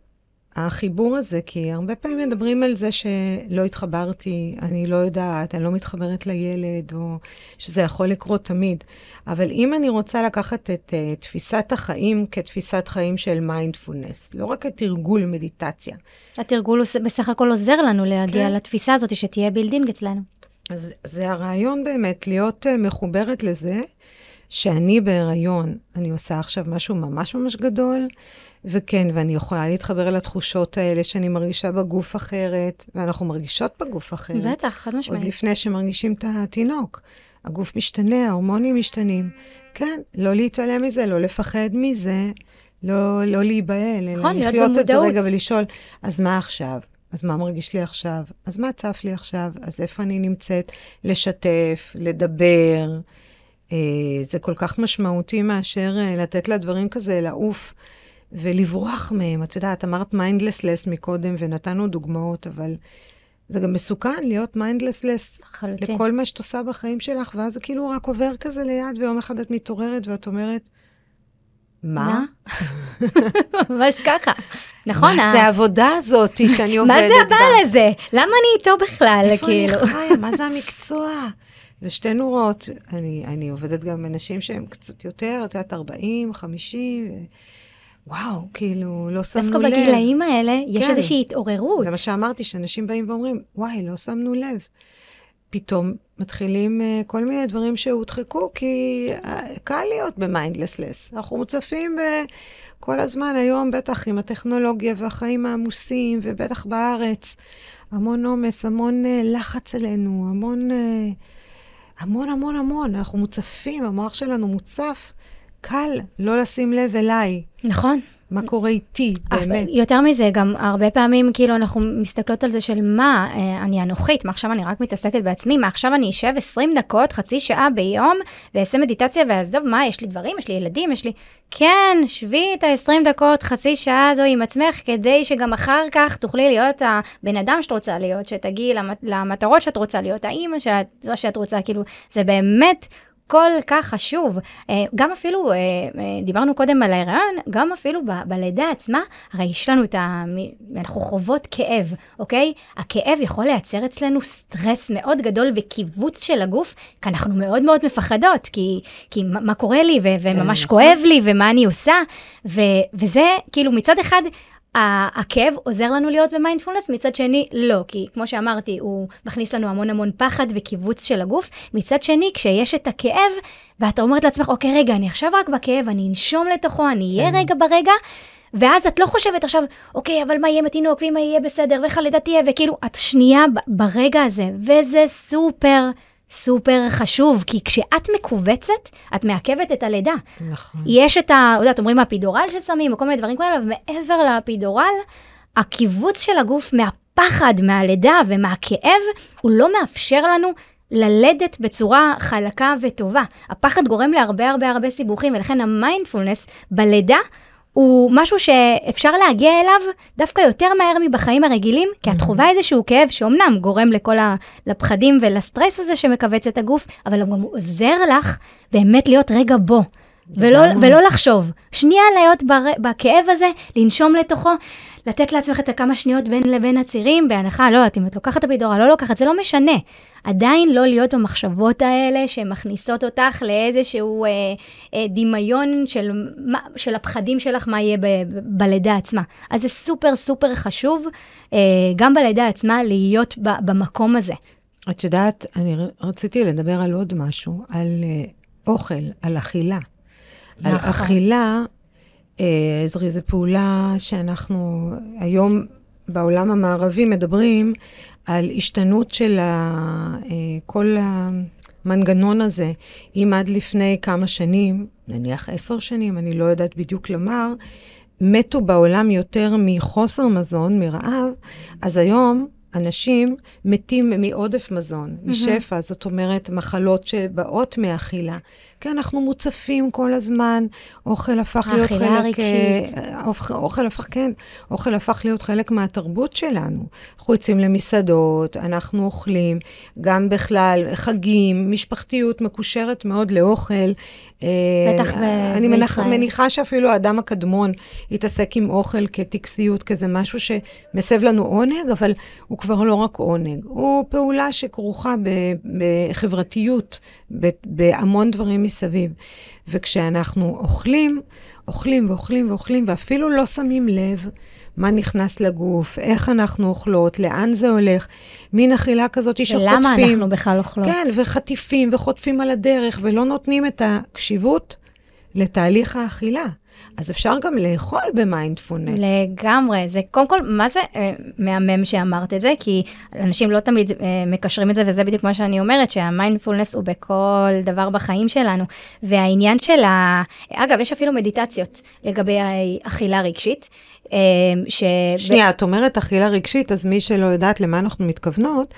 החיבור הזה, כי הרבה פעמים מדברים על זה שלא התחברתי, אני לא יודעת, אני לא מתחברת לילד, או שזה יכול לקרות תמיד. אבל אם אני רוצה לקחת את אה, תפיסת החיים כתפיסת חיים של מיינדפולנס, לא רק כתרגול מדיטציה. התרגול בסך הכל עוזר לנו להגיע כן. לתפיסה הזאת שתהיה built-in אצלנו. אז זה הרעיון באמת, להיות uh, מחוברת לזה, שאני בהיריון, אני עושה עכשיו משהו ממש ממש גדול, וכן, ואני יכולה להתחבר אל התחושות האלה שאני מרגישה בגוף אחרת, ואנחנו מרגישות בגוף אחרת. בטח, חד משמעית. עוד לפני שמרגישים את התינוק. הגוף משתנה, ההורמונים משתנים. כן, לא להתעלם מזה, לא לפחד מזה, לא, לא להיבהל, נכון, אלא להיות לחיות את זה. רגע ולשאול, אז מה עכשיו? אז מה מרגיש לי עכשיו? אז מה צף לי עכשיו? אז איפה אני נמצאת? לשתף, לדבר. אה, זה כל כך משמעותי מאשר אה, לתת לדברים כזה לעוף ולברוח מהם. את יודעת, אמרת mindlessness מקודם ונתנו דוגמאות, אבל זה גם מסוכן להיות mindlessness לחלוטין. לכל מה שאת עושה בחיים שלך, ואז זה כאילו רק עובר כזה ליד, ויום אחד את מתעוררת ואת אומרת, מה? ממש ככה. נכון, מה ה- זה העבודה הזאת שאני עובדת מה בה? זה הבעל הזה? למה אני איתו בכלל? איפה אני כאילו. חיה? מה זה המקצוע? ושתינו רואות, אני, אני עובדת גם עם אנשים שהם קצת יותר, את יודעת, 40, 50, ו... וואו, כאילו, לא שמנו דווקא לב. בגילאים האלה יש כן. איזושהי התעוררות. זה מה שאמרתי, שאנשים באים ואומרים, וואי, לא שמנו לב. פתאום מתחילים uh, כל מיני דברים שהודחקו, כי uh, קל להיות ב mindlessness. אנחנו מוצפים אה, כל הזמן, היום בטח עם הטכנולוגיה והחיים העמוסים, ובטח בארץ, המון עומס, המון אה, לחץ עלינו, המון, אה, המון המון המון. אנחנו מוצפים, המוח שלנו מוצף. קל לא לשים לב אליי, נכון. מה קורה איתי, אף- באמת. יותר מזה, גם הרבה פעמים כאילו אנחנו מסתכלות על זה של מה, אה, אני אנוכית, מה עכשיו אני רק מתעסקת בעצמי, מה עכשיו אני אשב 20 דקות, חצי שעה ביום, ואעשה מדיטציה ועזוב, מה, יש לי דברים, יש לי ילדים, יש לי... כן, שבי את ה-20 דקות, חצי שעה הזו עם עצמך, כדי שגם אחר כך תוכלי להיות הבן אדם שאת רוצה להיות, שתגיעי למטרות שאת רוצה להיות, האימא שאת, שאת רוצה, כאילו, זה באמת כל כך חשוב. אה, גם אפילו, אה, אה, דיברנו קודם על ההיריון, גם אפילו ב- בלידה עצמה, הרי יש לנו את ה... אנחנו חוות כאב, אוקיי? הכאב יכול לייצר אצלנו סטרס מאוד גדול וקיבוץ של הגוף, כי אנחנו מאוד מאוד מפחדות, כי, כי מה, מה קורה לי, ו- וממש נכון. כואב לי, ומה אני עושה, ו- וזה כאילו מצד אחד... הכאב עוזר לנו להיות במיינדפולנס, מצד שני לא, כי כמו שאמרתי, הוא מכניס לנו המון המון פחד וקיבוץ של הגוף. מצד שני, כשיש את הכאב, ואתה אומרת לעצמך, אוקיי, רגע, אני עכשיו רק בכאב, אני אנשום לתוכו, אני אהיה כן. רגע ברגע, ואז את לא חושבת עכשיו, אוקיי, אבל מה יהיה עם התינוק, ואם יהיה בסדר, ואיך הלידה תהיה, וכאילו, את שנייה ברגע הזה, וזה סופר סופר חשוב, כי כשאת מכווצת, את מעכבת את הלידה. נכון. יש את ה... יודעת, אומרים הפידורל ששמים, וכל מיני דברים כאלה, ומעבר לפידורל, הקיבוץ של הגוף מהפחד, מהלידה ומהכאב, הוא לא מאפשר לנו ללדת בצורה חלקה וטובה. הפחד גורם להרבה הרבה הרבה סיבוכים, ולכן המיינדפולנס בלידה הוא משהו שאפשר להגיע אליו דווקא יותר מהר מבחיים הרגילים, כי את חווה איזשהו כאב שאומנם גורם לכל ה... לפחדים ולסטרס הזה שמכווץ את הגוף, אבל הוא גם עוזר לך באמת להיות רגע בו. ולא, ולא לחשוב. שנייה להיות בר, בכאב הזה, לנשום לתוכו, לתת לעצמך את הכמה שניות בין לבין הצירים, בהנחה, לא יודעת, אם את לוקחת את הבידורה, לא לוקחת, זה לא משנה. עדיין לא להיות במחשבות האלה שמכניסות אותך לאיזשהו אה, אה, דמיון של, של הפחדים שלך, מה יהיה ב, ב, בלידה עצמה. אז זה סופר סופר חשוב, אה, גם בלידה עצמה, להיות ב, במקום הזה. את יודעת, אני רציתי לדבר על עוד משהו, על אה, אוכל, על אכילה. נכון. על אכילה, אה, זו פעולה שאנחנו היום בעולם המערבי מדברים על השתנות של ה, אה, כל המנגנון הזה. אם עד לפני כמה שנים, נניח עשר שנים, אני לא יודעת בדיוק לומר, מתו בעולם יותר מחוסר מזון, מרעב, אז היום אנשים מתים מעודף מזון, mm-hmm. משפע, זאת אומרת, מחלות שבאות מאכילה. כי אנחנו מוצפים כל הזמן, אוכל הפך להיות חלק... האכילה הרגשית. אוכל, אוכל הפך, כן, אוכל הפך להיות חלק מהתרבות שלנו. אנחנו יוצאים למסעדות, אנחנו אוכלים, גם בכלל, חגים, משפחתיות מקושרת מאוד לאוכל. אה, בטח בישראל. אני מניח, מניחה שאפילו האדם הקדמון התעסק עם אוכל כטקסיות, כזה משהו שמסב לנו עונג, אבל הוא כבר לא רק עונג. הוא פעולה שכרוכה בחברתיות, בהמון דברים מסביב. וכשאנחנו אוכלים, אוכלים ואוכלים ואוכלים, ואפילו לא שמים לב מה נכנס לגוף, איך אנחנו אוכלות, לאן זה הולך, מין אכילה כזאת שחוטפים. ולמה אנחנו בכלל אוכלות. כן, וחטיפים וחוטפים על הדרך, ולא נותנים את הקשיבות לתהליך האכילה. אז אפשר גם לאכול במיינדפולנס. לגמרי. זה קודם כל, מה זה אה, מהמם שאמרת את זה? כי אנשים לא תמיד אה, מקשרים את זה, וזה בדיוק מה שאני אומרת, שהמיינדפולנס הוא בכל דבר בחיים שלנו. והעניין של ה... אגב, יש אפילו מדיטציות לגבי אכילה רגשית. אה, ש... שנייה, את אומרת אכילה רגשית, אז מי שלא יודעת למה אנחנו מתכוונות,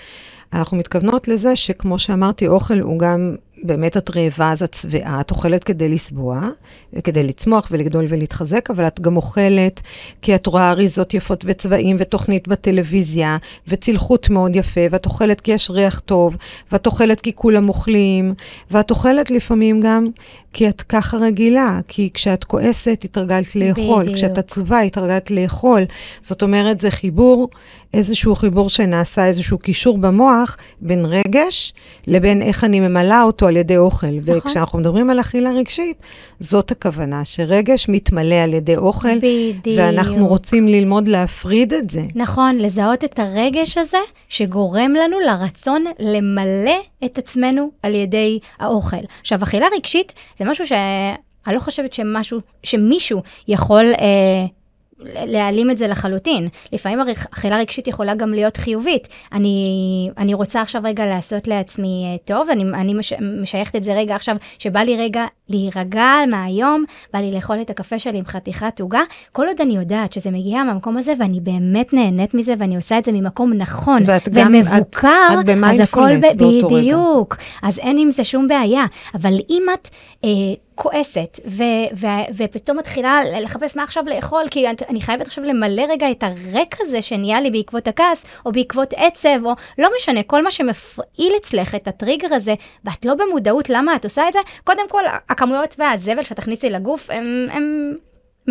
אנחנו מתכוונות לזה שכמו שאמרתי, אוכל הוא גם באמת את רעבה, אז את שבעה, את אוכלת כדי לסבוע, וכדי לצמוח ולגדול ולהתחזק, אבל את גם אוכלת כי את רואה אריזות יפות וצבעים ותוכנית בטלוויזיה, וצלחות מאוד יפה, ואת אוכלת כי יש ריח טוב, ואת אוכלת כי כולם אוכלים, ואת אוכלת לפעמים גם כי את ככה רגילה, כי כשאת כועסת התרגלת לאכול, בדיוק. כשאת עצובה התרגלת לאכול. זאת אומרת, זה חיבור, איזשהו חיבור שנעשה, איזשהו קישור במוח בין רגש לבין איך אני ממלאה אותו על ידי אוכל. נכון. וכשאנחנו מדברים על אכילה רגשית, זאת הכוונה, שרגש מתמלא על ידי אוכל, בדיוק. ואנחנו רוצים ללמוד להפריד את זה. נכון, לזהות את הרגש הזה, שגורם לנו לרצון למלא את עצמנו על ידי האוכל. עכשיו, אכילה רגשית זה משהו שאני לא חושבת שמשהו, שמישהו יכול... אה, להעלים את זה לחלוטין. לפעמים אכילה רגשית יכולה גם להיות חיובית. אני, אני רוצה עכשיו רגע לעשות לעצמי אה, טוב, אני, אני מש, משייכת את זה רגע עכשיו, שבא לי רגע להירגע מהיום, בא לי לאכול את הקפה שלי עם חתיכת עוגה, כל עוד אני יודעת שזה מגיע מהמקום הזה, ואני באמת נהנית מזה, ואני עושה את זה ממקום נכון ומבוקר, את, את אז הכל ב- בדיוק. רגע. אז אין עם זה שום בעיה. אבל אם את... אה, כועסת, ו- ו- ופתאום מתחילה לחפש מה עכשיו לאכול, כי אני חייבת עכשיו למלא רגע את הריק הזה שנהיה לי בעקבות הכעס, או בעקבות עצב, או לא משנה, כל מה שמפעיל אצלך את הטריגר הזה, ואת לא במודעות למה את עושה את זה, קודם כל, הכמויות והזבל שתכניסי לגוף, הם... הם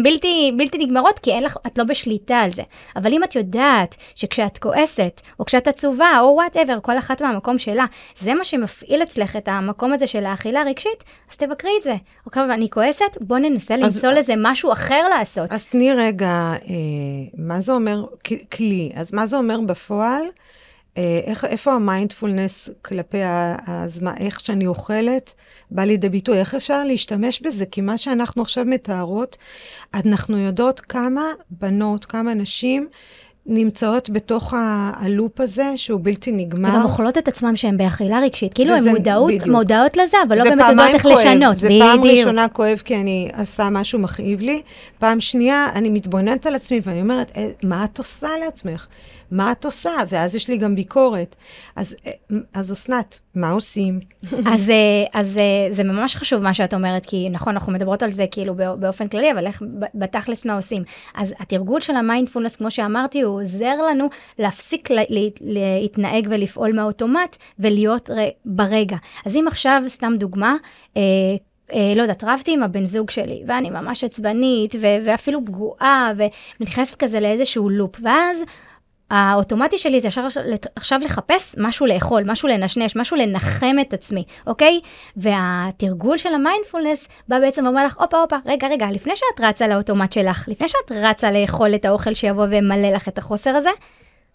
בלתי, בלתי נגמרות, כי אין לך, את לא בשליטה על זה. אבל אם את יודעת שכשאת כועסת, או כשאת עצובה, או whatever, כל אחת מהמקום שלה, זה מה שמפעיל אצלך את המקום הזה של האכילה הרגשית, אז תבקרי את זה. אוקיי, אני כועסת, בוא ננסה אז, למצוא לזה משהו אחר לעשות. אז תני רגע, אה, מה זה אומר כלי? אז מה זה אומר בפועל? אה, איך, איפה המיינדפולנס כלפי הזמן, איך שאני אוכלת, בא לידי ביטוי? איך אפשר להשתמש בזה? כי מה שאנחנו עכשיו מתארות, אנחנו יודעות כמה בנות, כמה נשים נמצאות בתוך הלופ הזה, שהוא בלתי נגמר. וגם אוכלות את עצמם שהן באכילה רגשית. כאילו, הן מודעות, מודעות לזה, אבל לא באמת יודעות איך לשנות. זה בדיוק. פעם ראשונה כואב כי אני עושה משהו מכאיב לי. פעם שנייה, אני מתבוננת על עצמי ואני אומרת, אה, מה את עושה לעצמך? מה את עושה? ואז יש לי גם ביקורת. אז, אה, אז אסנת, מה עושים? אז, אה, אז אה, זה ממש חשוב מה שאת אומרת, כי נכון, אנחנו מדברות על זה כאילו באופן כללי, אבל איך בתכלס מה עושים? אז התרגול של המיינדפולנס, כמו שאמרתי, הוא עוזר לנו להפסיק לה, להתנהג ולפעול מהאוטומט ולהיות ברגע. אז אם עכשיו, סתם דוגמה, אה, לא יודעת, רבתי עם הבן זוג שלי, ואני ממש עצבנית, ו- ואפילו פגועה, ונכנסת כזה לאיזשהו לופ, ואז האוטומטי שלי זה ישר עכשיו לחפש משהו לאכול, משהו לנשנש, משהו לנחם את עצמי, אוקיי? והתרגול של המיינדפולנס בא בעצם ואומר לך, הופה, הופה, רגע, רגע, לפני שאת רצה לאוטומט שלך, לפני שאת רצה לאכול את האוכל שיבוא וימלא לך את החוסר הזה,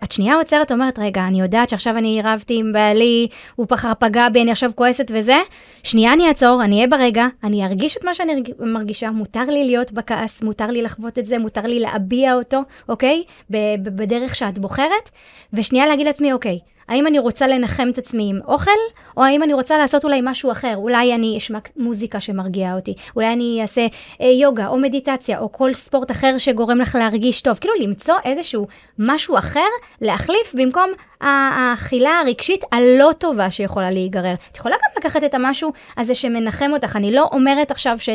את שנייה עוצרת, אומרת, רגע, אני יודעת שעכשיו אני רבתי עם בעלי, הוא פחר פגע בי, אני עכשיו כועסת וזה. שנייה אני אעצור, אני אהיה ברגע, אני ארגיש את מה שאני מרגישה, מותר לי להיות בכעס, מותר לי לחוות את זה, מותר לי להביע אותו, אוקיי? בדרך שאת בוחרת, ושנייה להגיד לעצמי, אוקיי, האם אני רוצה לנחם את עצמי עם אוכל, או האם אני רוצה לעשות אולי משהו אחר? אולי אני אשמע מוזיקה שמרגיעה אותי, אולי אני אעשה אה, יוגה או מדיטציה או כל ספורט אחר שגורם לך להרגיש טוב. כאילו למצוא איזשהו משהו אחר להחליף במקום האכילה הרגשית הלא טובה שיכולה להיגרר. את יכולה גם לקחת את המשהו הזה שמנחם אותך. אני לא אומרת עכשיו ש...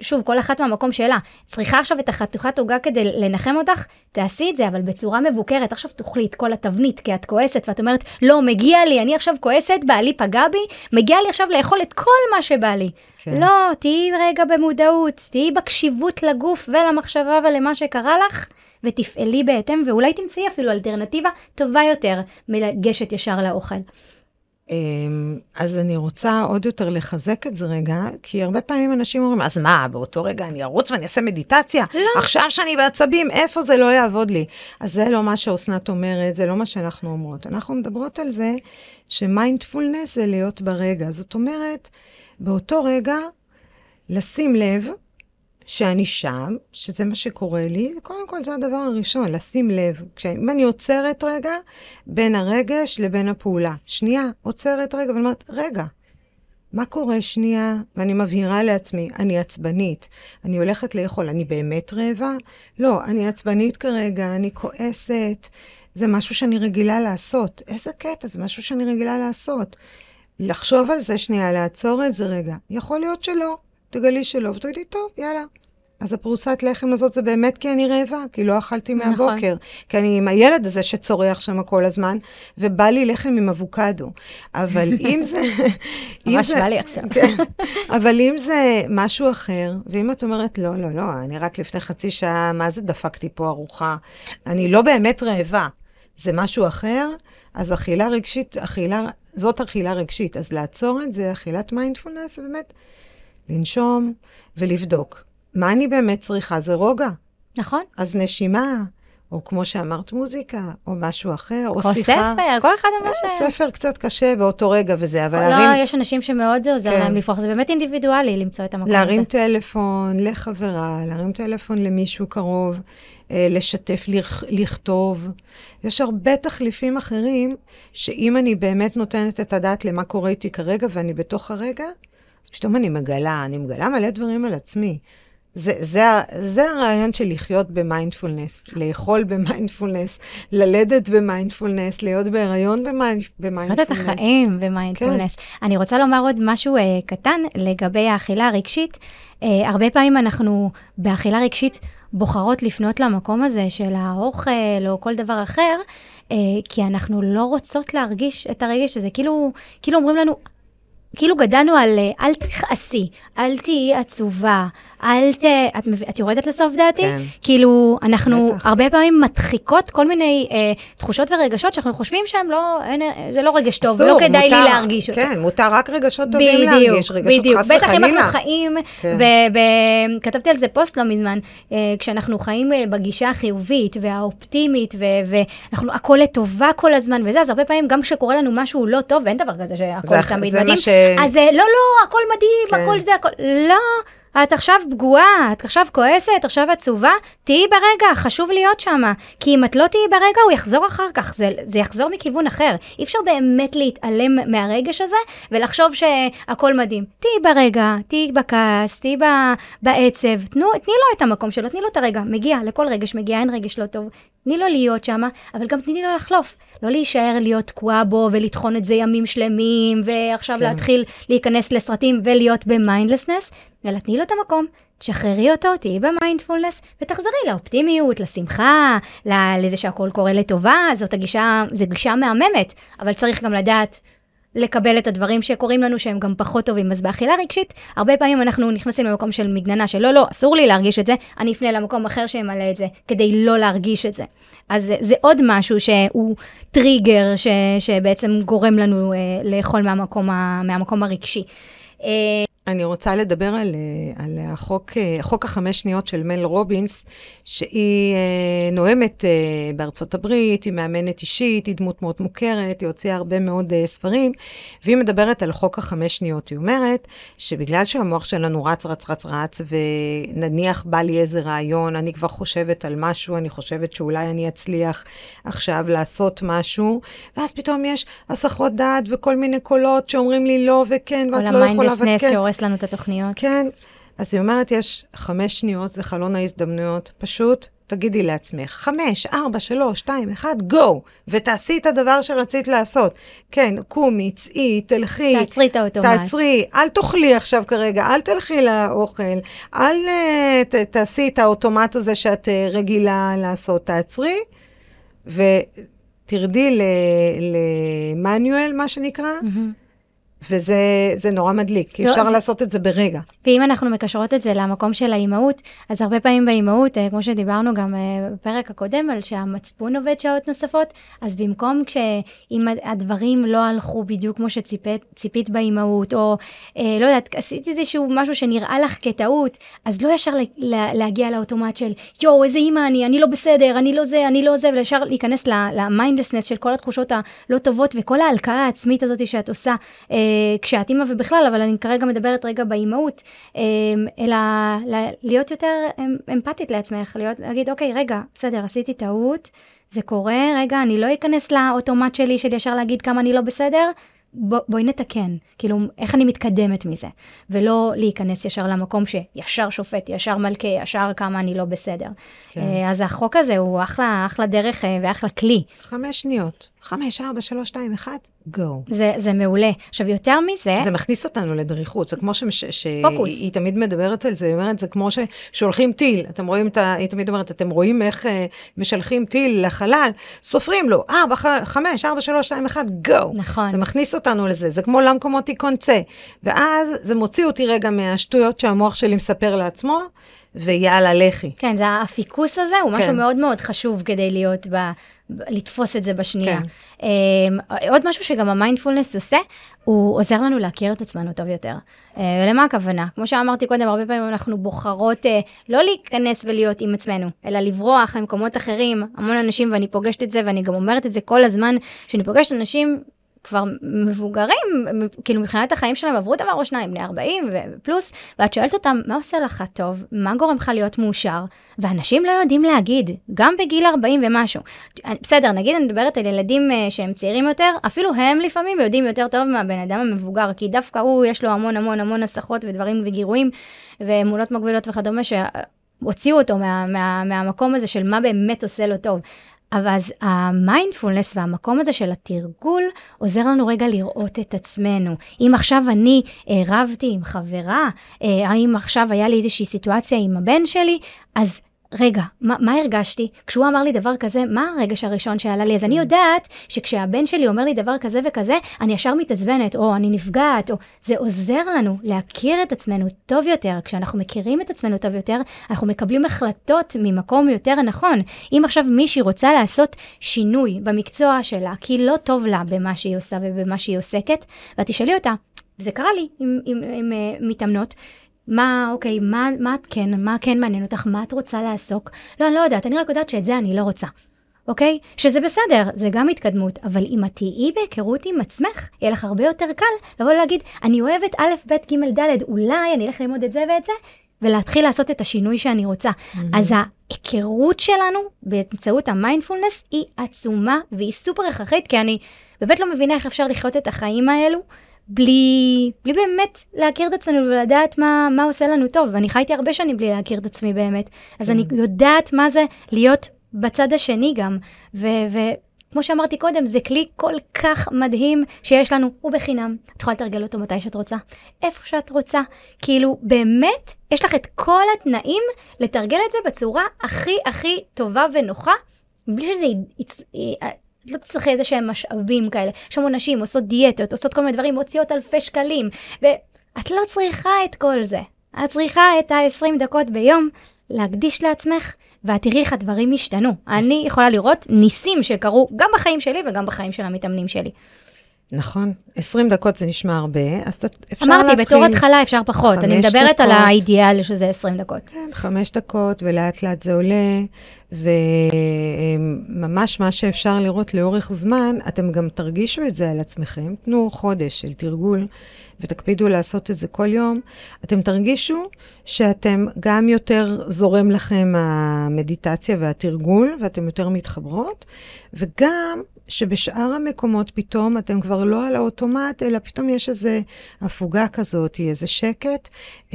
שוב, כל אחת מהמקום שלה, צריכה עכשיו את החתוכת עוגה כדי לנחם אותך, תעשי את זה, אבל בצורה מבוקרת. עכשיו תאכלי את כל התבנית, כי את כועסת, ואת אומרת, לא, מגיע לי, אני עכשיו כועסת, בעלי פגע בי, מגיע לי עכשיו לאכול את כל מה שבא לי. כן. לא, תהיי רגע במודעות, תהיי בקשיבות לגוף ולמחשבה ולמה שקרה לך, ותפעלי בהתאם, ואולי תמצאי אפילו אלטרנטיבה טובה יותר מלגשת ישר לאוכל. אמ, אז אני רוצה עוד יותר לחזק את זה רגע, כי הרבה פעמים אנשים אומרים, אז מה, באותו רגע אני ארוץ ואני אעשה מדיטציה? לא. עכשיו שאני בעצבים, איפה זה לא יעבוד לי? אז זה לא מה שאסנת אומרת, זה לא מה שאנחנו אומרות. אנחנו מדברות על זה שמיינדפולנס זה להיות ברגע. זאת אומרת, באותו רגע, לשים לב שאני שם, שזה מה שקורה לי, קודם כל זה הדבר הראשון, לשים לב. אם אני עוצרת רגע, בין הרגש לבין הפעולה. שנייה, עוצרת רגע, ואני אומרת, רגע, מה קורה שנייה? ואני מבהירה לעצמי, אני עצבנית, אני הולכת לאכול, אני באמת רעבה? לא, אני עצבנית כרגע, אני כועסת, זה משהו שאני רגילה לעשות. איזה קטע, זה משהו שאני רגילה לעשות. לחשוב על זה שנייה, לעצור את זה רגע. יכול להיות שלא. תגלי שלא, ותגידי, טוב, יאללה. אז הפרוסת לחם הזאת זה באמת כי אני רעבה, כי לא אכלתי נכון. מהבוקר. נכון. כי אני עם הילד הזה שצורח שם כל הזמן, ובא לי לחם עם אבוקדו. אבל אם זה... ממש בא לי עכשיו. כן, אבל אם זה משהו אחר, ואם את אומרת, לא, לא, לא, אני רק לפני חצי שעה, מה זה דפקתי פה ארוחה? אני לא באמת רעבה, זה משהו אחר, אז אכילה רגשית, אכילה, זאת אכילה רגשית. אז לעצור את זה, אכילת מיינדפולנס, באמת לנשום ולבדוק. מה אני באמת צריכה? זה רוגע. נכון. אז נשימה, או כמו שאמרת, מוזיקה, או משהו אחר, או שיחה. או ספר, כל אחד מה ש... ספר קצת קשה באותו רגע וזה, אבל לא, להרים... לא, יש אנשים שמאוד זה עוזר כן. להם לפרוח, זה באמת אינדיבידואלי למצוא את המקום להרים הזה. להרים טלפון לחברה, להרים טלפון למישהו קרוב, אה, לשתף, לכתוב. יש הרבה תחליפים אחרים, שאם אני באמת נותנת את הדעת למה קורה איתי כרגע, ואני בתוך הרגע, אז פתאום אני מגלה, אני מגלה מלא דברים על עצמי. זה, זה, זה הרעיון של לחיות במיינדפולנס, לאכול במיינדפולנס, ללדת במיינדפולנס, להיות בהיריון במיינדפולנס. לחיות את החיים במיינדפולנס. כן. אני רוצה לומר עוד משהו אה, קטן לגבי האכילה הרגשית. Uh, הרבה פעמים אנחנו באכילה רגשית בוחרות לפנות למקום הזה של האוכל או כל דבר אחר, uh, כי אנחנו לא רוצות להרגיש את הרגש הזה. כאילו, כאילו אומרים לנו, כאילו גדלנו על אל תכעסי, אל תהיי עצובה, אל ת... את, את יורדת לסוף דעתי? כן. כאילו, אנחנו בטח. הרבה פעמים מדחיקות כל מיני אה, תחושות ורגשות שאנחנו חושבים שהם לא, אין, זה לא רגש טוב, אסור, לא כדאי מותר, לי להרגיש אותם. כן, מותר רק רגשות טובים בדיוק, להרגיש, רגשות בדיוק. חס וחלילה. בטח אם אנחנו חיים, כן. ב, ב, כתבתי על זה פוסט לא מזמן, אה, כשאנחנו חיים אה, בגישה החיובית והאופטימית, ו, ואנחנו, הכל לטובה כל הזמן וזה, אז הרבה פעמים גם כשקורה לנו משהו לא טוב, ואין דבר כזה שהכל תמיד מדהים, ש... אז לא, לא, הכל מדהים, כן. הכל זה, הכל, לא. את עכשיו פגועה, את עכשיו כועסת, עכשיו עצובה, תהיי ברגע, חשוב להיות שם. כי אם את לא תהיי ברגע, הוא יחזור אחר כך, זה, זה יחזור מכיוון אחר. אי אפשר באמת להתעלם מהרגש הזה ולחשוב שהכל מדהים. תהיי ברגע, תהיי בכעס, תהיי בעצב, תנו, תני לו את המקום שלו, תני לו את הרגע. מגיע, לכל רגש מגיע, אין רגש לא טוב. תני לו להיות שם, אבל גם תני לו לחלוף. לא להישאר להיות תקועה בו ולטחון את זה ימים שלמים, ועכשיו כן. להתחיל להיכנס לסרטים ולהיות ב mindlessness, אלא תני לו את המקום, תשחררי אותו, תהיי במיינדפולנס, ותחזרי לאופטימיות, לשמחה, לזה שהכל קורה לטובה, זאת הגישה, זו גישה מהממת, אבל צריך גם לדעת לקבל את הדברים שקורים לנו שהם גם פחות טובים. אז באכילה רגשית, הרבה פעמים אנחנו נכנסים למקום של מגננה של לא, לא, אסור לי להרגיש את זה, אני אפנה למקום אחר שימלא את זה, כדי לא להרגיש את זה. אז זה, עוד משהו שהוא טריגר ש, שבעצם גורם לנו אה, לאכול מהמקום, ה, מהמקום הרגשי. אה, אני רוצה לדבר על, אה, על החוק, אה, חוק החמש שניות של מל רובינס, שהיא אה, נואמת בארצות הברית, היא מאמנת אישית, היא דמות מאוד מוכרת, היא הוציאה הרבה מאוד ספרים, והיא מדברת על חוק החמש שניות. היא אומרת שבגלל שהמוח שלנו רץ, רץ, רץ, רץ, ונניח בא לי איזה רעיון, אני כבר חושבת על משהו, אני חושבת שאולי אני אצליח עכשיו לעשות משהו, ואז פתאום יש הסחות דעת וכל מיני קולות שאומרים לי לא וכן, ואת לא יכולה וכן. הורס לנו את התוכניות. כן. אז היא אומרת, יש חמש שניות, זה חלון ההזדמנויות. פשוט תגידי לעצמך, חמש, ארבע, שלוש, שתיים, אחד, גו, ותעשי את הדבר שרצית לעשות. כן, קומי, צאי, תלכי. תעצרי את האוטומט. תעצרי, אל תאכלי עכשיו כרגע, אל תלכי לאוכל, אל uh, ת, תעשי את האוטומט הזה שאת uh, רגילה לעשות. תעצרי, ותרדי למנואל, מה שנקרא. Mm-hmm. וזה נורא מדליק, כי לא, אפשר ו... לעשות את זה ברגע. ואם אנחנו מקשרות את זה למקום של האימהות, אז הרבה פעמים באימהות, אה, כמו שדיברנו גם אה, בפרק הקודם, על שהמצפון עובד שעות נוספות, אז במקום כשאם הדברים לא הלכו בדיוק כמו שציפית באימהות, או אה, לא יודעת, עשית איזשהו משהו שנראה לך כטעות, אז לא ישר לה, להגיע לאוטומט של יואו, איזה אימא אני, אני לא בסדר, אני לא זה, אני לא זה, וישר להיכנס ל mindlessness של כל התחושות הלא טובות וכל ההלקאה העצמית הזאת שאת עושה. אה, כשאת אימא ובכלל, אבל אני כרגע מדברת רגע באימהות, אה, אלא להיות יותר אמפתית לעצמך, להיות, להגיד, אוקיי, רגע, בסדר, עשיתי טעות, זה קורה, רגע, אני לא אכנס לאוטומט שלי של ישר להגיד כמה אני לא בסדר, בוא, בואי נתקן, כאילו, איך אני מתקדמת מזה, ולא להיכנס ישר למקום שישר שופט, ישר מלכה, ישר כמה אני לא בסדר. כן. אה, אז החוק הזה הוא אחלה, אחלה דרך ואחלה כלי. חמש שניות. חמש, ארבע, שלוש, שתיים, אחד, גו. זה, זה מעולה. עכשיו, יותר מזה... זה מכניס אותנו לדריכות. זה כמו שהיא תמיד מדברת על זה, היא אומרת, זה כמו ששולחים טיל. אתם רואים את ה... היא תמיד אומרת, אתם רואים איך uh, משלחים טיל לחלל, סופרים לו, ארבע, חמש, ארבע, שלוש, שתיים, אחד, גו. נכון. זה מכניס אותנו לזה. זה כמו למקומות תיקון צא. ואז זה מוציא אותי רגע מהשטויות שהמוח שלי מספר לעצמו. ויאללה, לכי. כן, זה הפיקוס הזה הוא כן. משהו מאוד מאוד חשוב כדי להיות ב... לתפוס את זה בשנייה. כן. Um, עוד משהו שגם המיינדפולנס עושה, הוא עוזר לנו להכיר את עצמנו טוב יותר. Uh, ולמה הכוונה? כמו שאמרתי קודם, הרבה פעמים אנחנו בוחרות uh, לא להיכנס ולהיות עם עצמנו, אלא לברוח למקומות אחרים. המון אנשים, ואני פוגשת את זה, ואני גם אומרת את זה כל הזמן, שאני פוגשת אנשים כבר מבוגרים, כאילו מבחינת החיים שלהם עברו דבר או שניים, בני 40 ופלוס, ואת שואלת אותם, מה עושה לך טוב? מה גורם לך להיות מאושר? ואנשים לא יודעים להגיד, גם בגיל 40 ומשהו. בסדר, נגיד אני מדברת על ילדים אה, שהם צעירים יותר, אפילו הם לפעמים יודעים יותר טוב מהבן אדם המבוגר, כי דווקא הוא, יש לו המון המון המון הסחות ודברים וגירויים ואמונות מגבילות וכדומה, שהוציאו אותו מה, מה, מהמקום הזה של מה באמת עושה לו טוב. אבל אז המיינדפולנס והמקום הזה של התרגול עוזר לנו רגע לראות את עצמנו. אם עכשיו אני אה, רבתי עם חברה, אה, האם עכשיו היה לי איזושהי סיטואציה עם הבן שלי, אז רגע, מה, מה הרגשתי? כשהוא אמר לי דבר כזה, מה הרגש הראשון שעלה לי? אז אני mm. יודעת שכשהבן שלי אומר לי דבר כזה וכזה, אני ישר מתעצבנת, או אני נפגעת, או זה עוזר לנו להכיר את עצמנו טוב יותר. כשאנחנו מכירים את עצמנו טוב יותר, אנחנו מקבלים החלטות ממקום יותר נכון. אם עכשיו מישהי רוצה לעשות שינוי במקצוע שלה, כי לא טוב לה במה שהיא עושה ובמה שהיא עוסקת, ואת תשאלי אותה, וזה קרה לי עם, עם, עם, עם uh, מתאמנות, מה, אוקיי, מה, מה את כן, מה כן מעניין אותך, מה את רוצה לעסוק? לא, אני לא יודעת, אני רק יודעת שאת זה אני לא רוצה. אוקיי? שזה בסדר, זה גם התקדמות, אבל אם את תהיי בהיכרות עם עצמך, יהיה לך הרבה יותר קל לבוא ולהגיד, אני אוהבת א', ב', ג', ד', אולי אני אלך ללמוד את זה ואת זה, ולהתחיל לעשות את השינוי שאני רוצה. Mm-hmm. אז ההיכרות שלנו באמצעות המיינדפולנס היא עצומה והיא סופר הכרחית, כי אני באמת לא מבינה איך אפשר לחיות את החיים האלו בלי, בלי באמת להכיר את עצמנו ולדעת מה, מה עושה לנו טוב. ואני חייתי הרבה שנים בלי להכיר את עצמי באמת. אז אני כן. יודעת מה זה להיות בצד השני גם. וכמו שאמרתי קודם, זה כלי כל כך מדהים שיש לנו, הוא בחינם. את יכולה לתרגל אותו מתי שאת רוצה, איפה שאת רוצה. כאילו, באמת, יש לך את כל התנאים לתרגל את זה בצורה הכי הכי טובה ונוחה, בלי שזה את לא תצטרכי איזה שהם משאבים כאלה. יש המון נשים עושות דיאטות, עושות כל מיני דברים, מוציאות אלפי שקלים, ואת לא צריכה את כל זה. את צריכה את ה-20 דקות ביום להקדיש לעצמך, ואת תראי איך הדברים השתנו. אני יכולה לראות ניסים שקרו גם בחיים שלי וגם בחיים של המתאמנים שלי. נכון, 20 דקות זה נשמע הרבה, אז אפשר אמרתי, להתחיל... בתור התחלה אפשר פחות, אני מדברת דקות, על האידיאל שזה 20 דקות. כן, חמש דקות, ולאט לאט זה עולה, וממש מה שאפשר לראות לאורך זמן, אתם גם תרגישו את זה על עצמכם, תנו חודש של תרגול, ותקפידו לעשות את זה כל יום, אתם תרגישו שאתם גם יותר זורם לכם המדיטציה והתרגול, ואתם יותר מתחברות, וגם שבשאר המקומות פתאום אתם כבר לא על האוטומט, אלא פתאום יש איזו הפוגה כזאת, איזה שקט.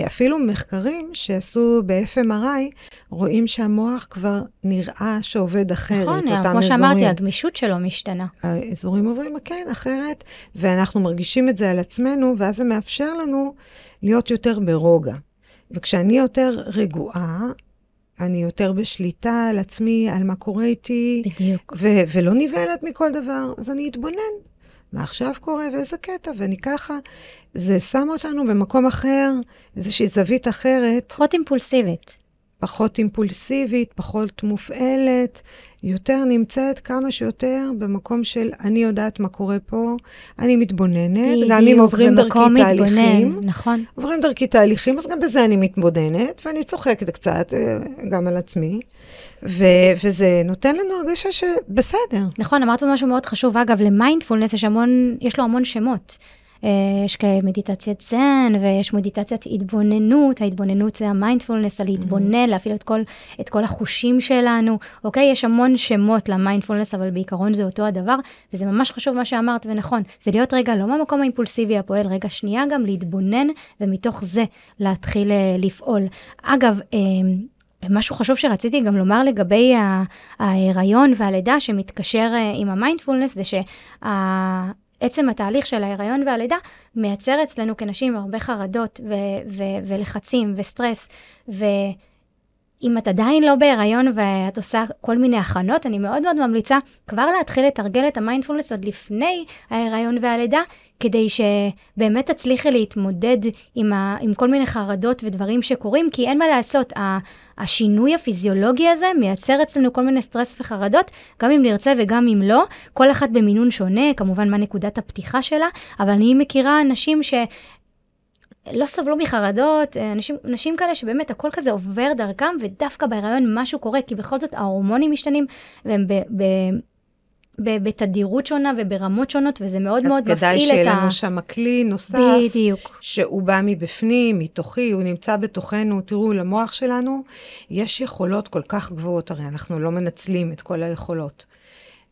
אפילו מחקרים שעשו ב-FMRI, רואים שהמוח כבר נראה שעובד אחרת, נכון, אותם כמו אזורים. שאמרתי, הגמישות שלו משתנה. האזורים עוברים, כן, אחרת, ואנחנו מרגישים את זה על עצמנו, ואז זה מאפשר לנו להיות יותר ברוגע. וכשאני יותר רגועה, אני יותר בשליטה על עצמי, על מה קורה איתי. בדיוק. ו- ולא נבהלת מכל דבר, אז אני אתבונן. מה עכשיו קורה ואיזה קטע, ואני ככה, זה שם אותנו במקום אחר, איזושהי זווית אחרת. פחות אימפולסיבית. פחות אימפולסיבית, פחות מופעלת, יותר נמצאת כמה שיותר במקום של אני יודעת מה קורה פה, אני מתבוננת, גם אם עוברים דרכי מתבונן, תהליכים. נכון. עוברים דרכי תהליכים, אז גם בזה אני מתבוננת, ואני צוחקת קצת, אה, גם על עצמי. ו- וזה נותן לנו הרגשה שבסדר. נכון, אמרת משהו מאוד חשוב. אגב, למיינדפולנס יש המון, יש לו המון שמות. אה, יש מדיטציית זן, ויש מדיטציית התבוננות, ההתבוננות זה המיינדפולנס, על להתבונן, mm-hmm. להפעיל את כל, את כל החושים שלנו, אוקיי? יש המון שמות למיינדפולנס, אבל בעיקרון זה אותו הדבר, וזה ממש חשוב מה שאמרת, ונכון, זה להיות רגע לא מהמקום האימפולסיבי הפועל, רגע שנייה גם להתבונן, ומתוך זה להתחיל אה, לפעול. אגב, אה, משהו חשוב שרציתי גם לומר לגבי ההיריון והלידה שמתקשר עם המיינדפולנס, זה שה... עצם התהליך של ההיריון והלידה מייצר אצלנו כנשים הרבה חרדות ו- ו- ולחצים וסטרס. ואם את עדיין לא בהיריון ואת עושה כל מיני הכנות, אני מאוד מאוד ממליצה כבר להתחיל לתרגל את המיינדפולנס עוד לפני ההיריון והלידה, כדי שבאמת תצליחי להתמודד עם, ה, עם כל מיני חרדות ודברים שקורים, כי אין מה לעשות, השינוי הפיזיולוגי הזה מייצר אצלנו כל מיני סטרס וחרדות, גם אם נרצה וגם אם לא, כל אחת במינון שונה, כמובן מה נקודת הפתיחה שלה, אבל אני מכירה אנשים ש... לא סבלו מחרדות, אנשים, אנשים כאלה שבאמת הכל כזה עובר דרכם, ודווקא בהיריון משהו קורה, כי בכל זאת ההורמונים משתנים, והם ב, ב, בתדירות שונה וברמות שונות, וזה מאוד מאוד מפעיל את ה... אז כדאי שיהיה לנו שם כלי נוסף. בדיוק. שהוא בא מבפנים, מתוכי, הוא נמצא בתוכנו. תראו, למוח שלנו יש יכולות כל כך גבוהות, הרי אנחנו לא מנצלים את כל היכולות.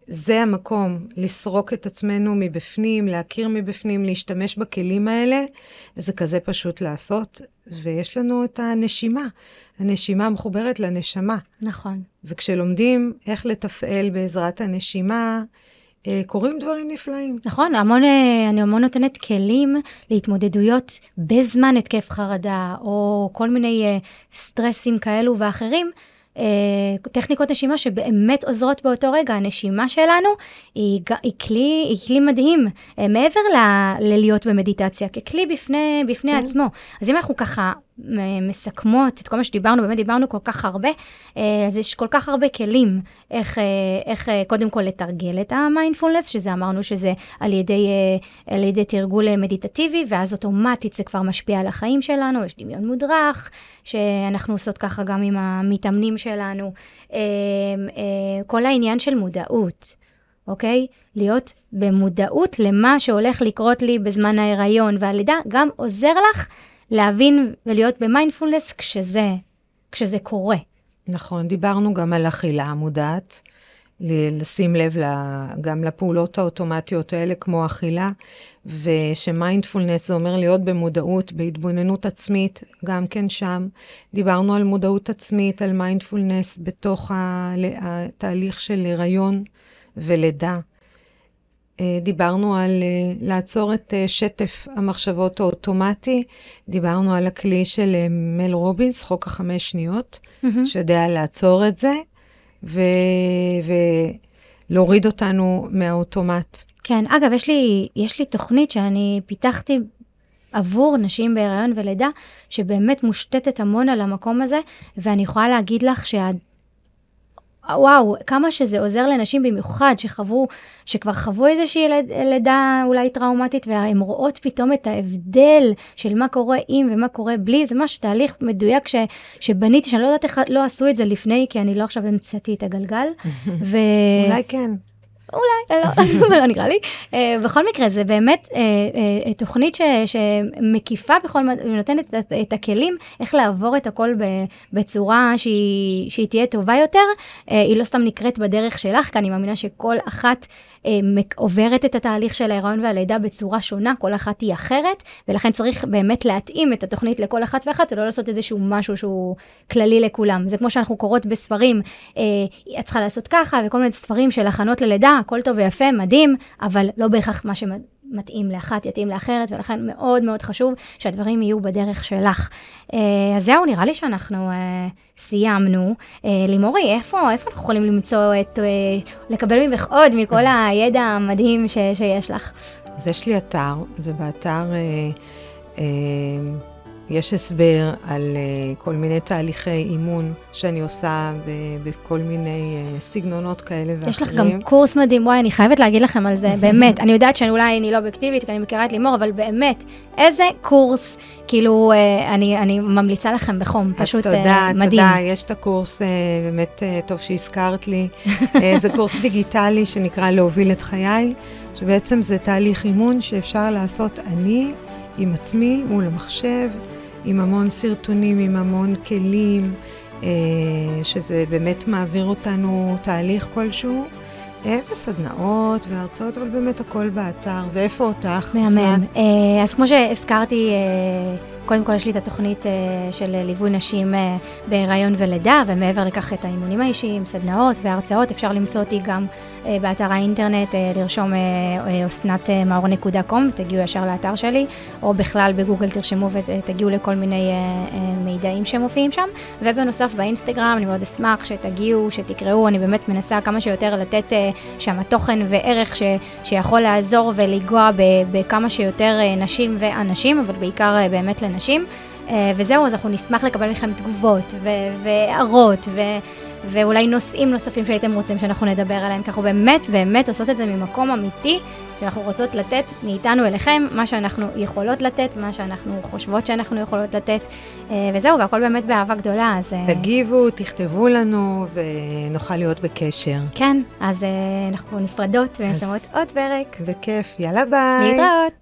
זה המקום לסרוק את עצמנו מבפנים, להכיר מבפנים, להשתמש בכלים האלה, זה כזה פשוט לעשות. ויש לנו את הנשימה. הנשימה מחוברת לנשמה. נכון. וכשלומדים איך לתפעל בעזרת הנשימה, אה, קורים דברים נפלאים. נכון, המון, אה, אני המון נותנת כלים להתמודדויות בזמן התקף חרדה, או כל מיני אה, סטרסים כאלו ואחרים, טכניקות נשימה שבאמת עוזרות באותו רגע. הנשימה שלנו היא, היא, כלי, היא כלי מדהים, מעבר ל, ללהיות במדיטציה, ככלי בפני, בפני כן. עצמו. אז אם אנחנו ככה מסכמות את כל מה שדיברנו, באמת דיברנו כל כך הרבה, אה, אז יש כל כך הרבה כלים איך, אה, איך אה, קודם כל לתרגל את המיינדפולנס, שזה אמרנו שזה על ידי, על ידי תרגול מדיטטיבי, ואז אוטומטית זה כבר משפיע על החיים שלנו, יש דמיון מודרך, שאנחנו עושות ככה גם עם המתאמנים שלנו. כל העניין של מודעות. אוקיי? להיות במודעות למה שהולך לקרות לי בזמן ההיריון והלידה, גם עוזר לך להבין ולהיות במיינדפולנס כשזה, כשזה קורה. נכון, דיברנו גם על אכילה מודעת, לשים לב גם לפעולות האוטומטיות האלה כמו אכילה, ושמיינדפולנס זה אומר להיות במודעות, בהתבוננות עצמית, גם כן שם. דיברנו על מודעות עצמית, על מיינדפולנס בתוך התהליך של הריון ולידה. אה, דיברנו על אה, לעצור את אה, שטף המחשבות האוטומטי, דיברנו על הכלי של מל רובינס, חוק החמש שניות, mm-hmm. שיודע לעצור את זה, להוריד אותנו מהאוטומט. כן, אגב, יש לי, יש לי תוכנית שאני פיתחתי עבור נשים בהיריון ולידה, שבאמת מושתתת המון על המקום הזה, ואני יכולה להגיד לך שה... וואו, כמה שזה עוזר לנשים במיוחד שחוו, שכבר חוו איזושהי לידה אולי טראומטית, והן רואות פתאום את ההבדל של מה קורה עם ומה קורה בלי, זה משהו, תהליך מדויק ש, שבניתי, שאני לא יודעת איך לא עשו את זה לפני, כי אני לא עכשיו המצאתי את הגלגל. ו... אולי כן. אולי, לא, לא נראה לי. Uh, בכל מקרה, זה באמת uh, uh, תוכנית ש, שמקיפה בכל, נותנת את, את הכלים איך לעבור את הכל בצורה שהיא, שהיא תהיה טובה יותר. היא לא סתם נקראת בדרך שלך, כי אני מאמינה שכל אחת אה, עוברת את התהליך של ההיריון והלידה בצורה שונה, כל אחת היא אחרת, ולכן צריך באמת להתאים את התוכנית לכל אחת ואחת, ולא לעשות איזשהו משהו שהוא כללי לכולם. זה כמו שאנחנו קוראות בספרים, אה, את צריכה לעשות ככה, וכל מיני ספרים של הכנות ללידה, הכל טוב ויפה, מדהים, אבל לא בהכרח מה שמד... מתאים לאחת, יתאים לאחרת, ולכן מאוד מאוד חשוב שהדברים יהיו בדרך שלך. אה, אז זהו, נראה לי שאנחנו אה, סיימנו. אה, לימורי, איפה, איפה אנחנו יכולים למצוא את, לקבל ממך עוד מכל הידע המדהים ש, שיש לך? אז יש לי אתר, ובאתר... יש הסבר על uh, כל מיני תהליכי אימון שאני עושה בכל מיני uh, סגנונות כאלה ואחרים. יש לך גם קורס מדהים, וואי, אני חייבת להגיד לכם על זה, באמת. אני יודעת שאולי אני לא אובייקטיבית, כי אני מכירה את לימור, אבל באמת, איזה קורס, כאילו, uh, אני, אני ממליצה לכם בחום, פשוט תודה, uh, מדהים. תודה, תודה, יש את הקורס, uh, באמת uh, טוב שהזכרת לי. uh, זה קורס דיגיטלי שנקרא להוביל את חיי, שבעצם זה תהליך אימון שאפשר לעשות אני עם עצמי מול המחשב. עם המון סרטונים, עם המון כלים, אה, שזה באמת מעביר אותנו תהליך כלשהו. אה, וסדנאות והרצאות, אבל באמת הכל באתר. ואיפה אותך? מהמם. אה, אז כמו שהזכרתי, קודם כל יש לי את התוכנית של ליווי נשים בהיריון ולידה, ומעבר לכך את האימונים האישיים, סדנאות והרצאות. אפשר למצוא אותי גם באתר האינטרנט, אה, לרשום אה, אסנת מאור.קום ותגיעו ישר לאתר שלי, או בכלל בגוגל תרשמו ותגיעו לכל מיני מידעים שמופיעים שם. ובנוסף באינסטגרם, אני מאוד אשמח שתגיעו, שתקראו, אני באמת מנסה כמה שיותר לתת שם תוכן וערך ש, שיכול לעזור ולגוע בכמה שיותר נשים ואנשים, אבל בעיקר באמת לנשים. וזהו, אז אנחנו נשמח לקבל מכם תגובות והערות. ו- ואולי נושאים נוספים שהייתם רוצים שאנחנו נדבר עליהם, כי אנחנו באמת באמת עושות את זה ממקום אמיתי, שאנחנו רוצות לתת מאיתנו אליכם מה שאנחנו יכולות לתת, מה שאנחנו חושבות שאנחנו יכולות לתת, אה, וזהו, והכל באמת באהבה גדולה, אז... אה, תגיבו, תכתבו לנו, ונוכל להיות בקשר. כן, אז אה, אנחנו נפרדות ומסיימות עוד פרק. בכיף, יאללה ביי. להתראות.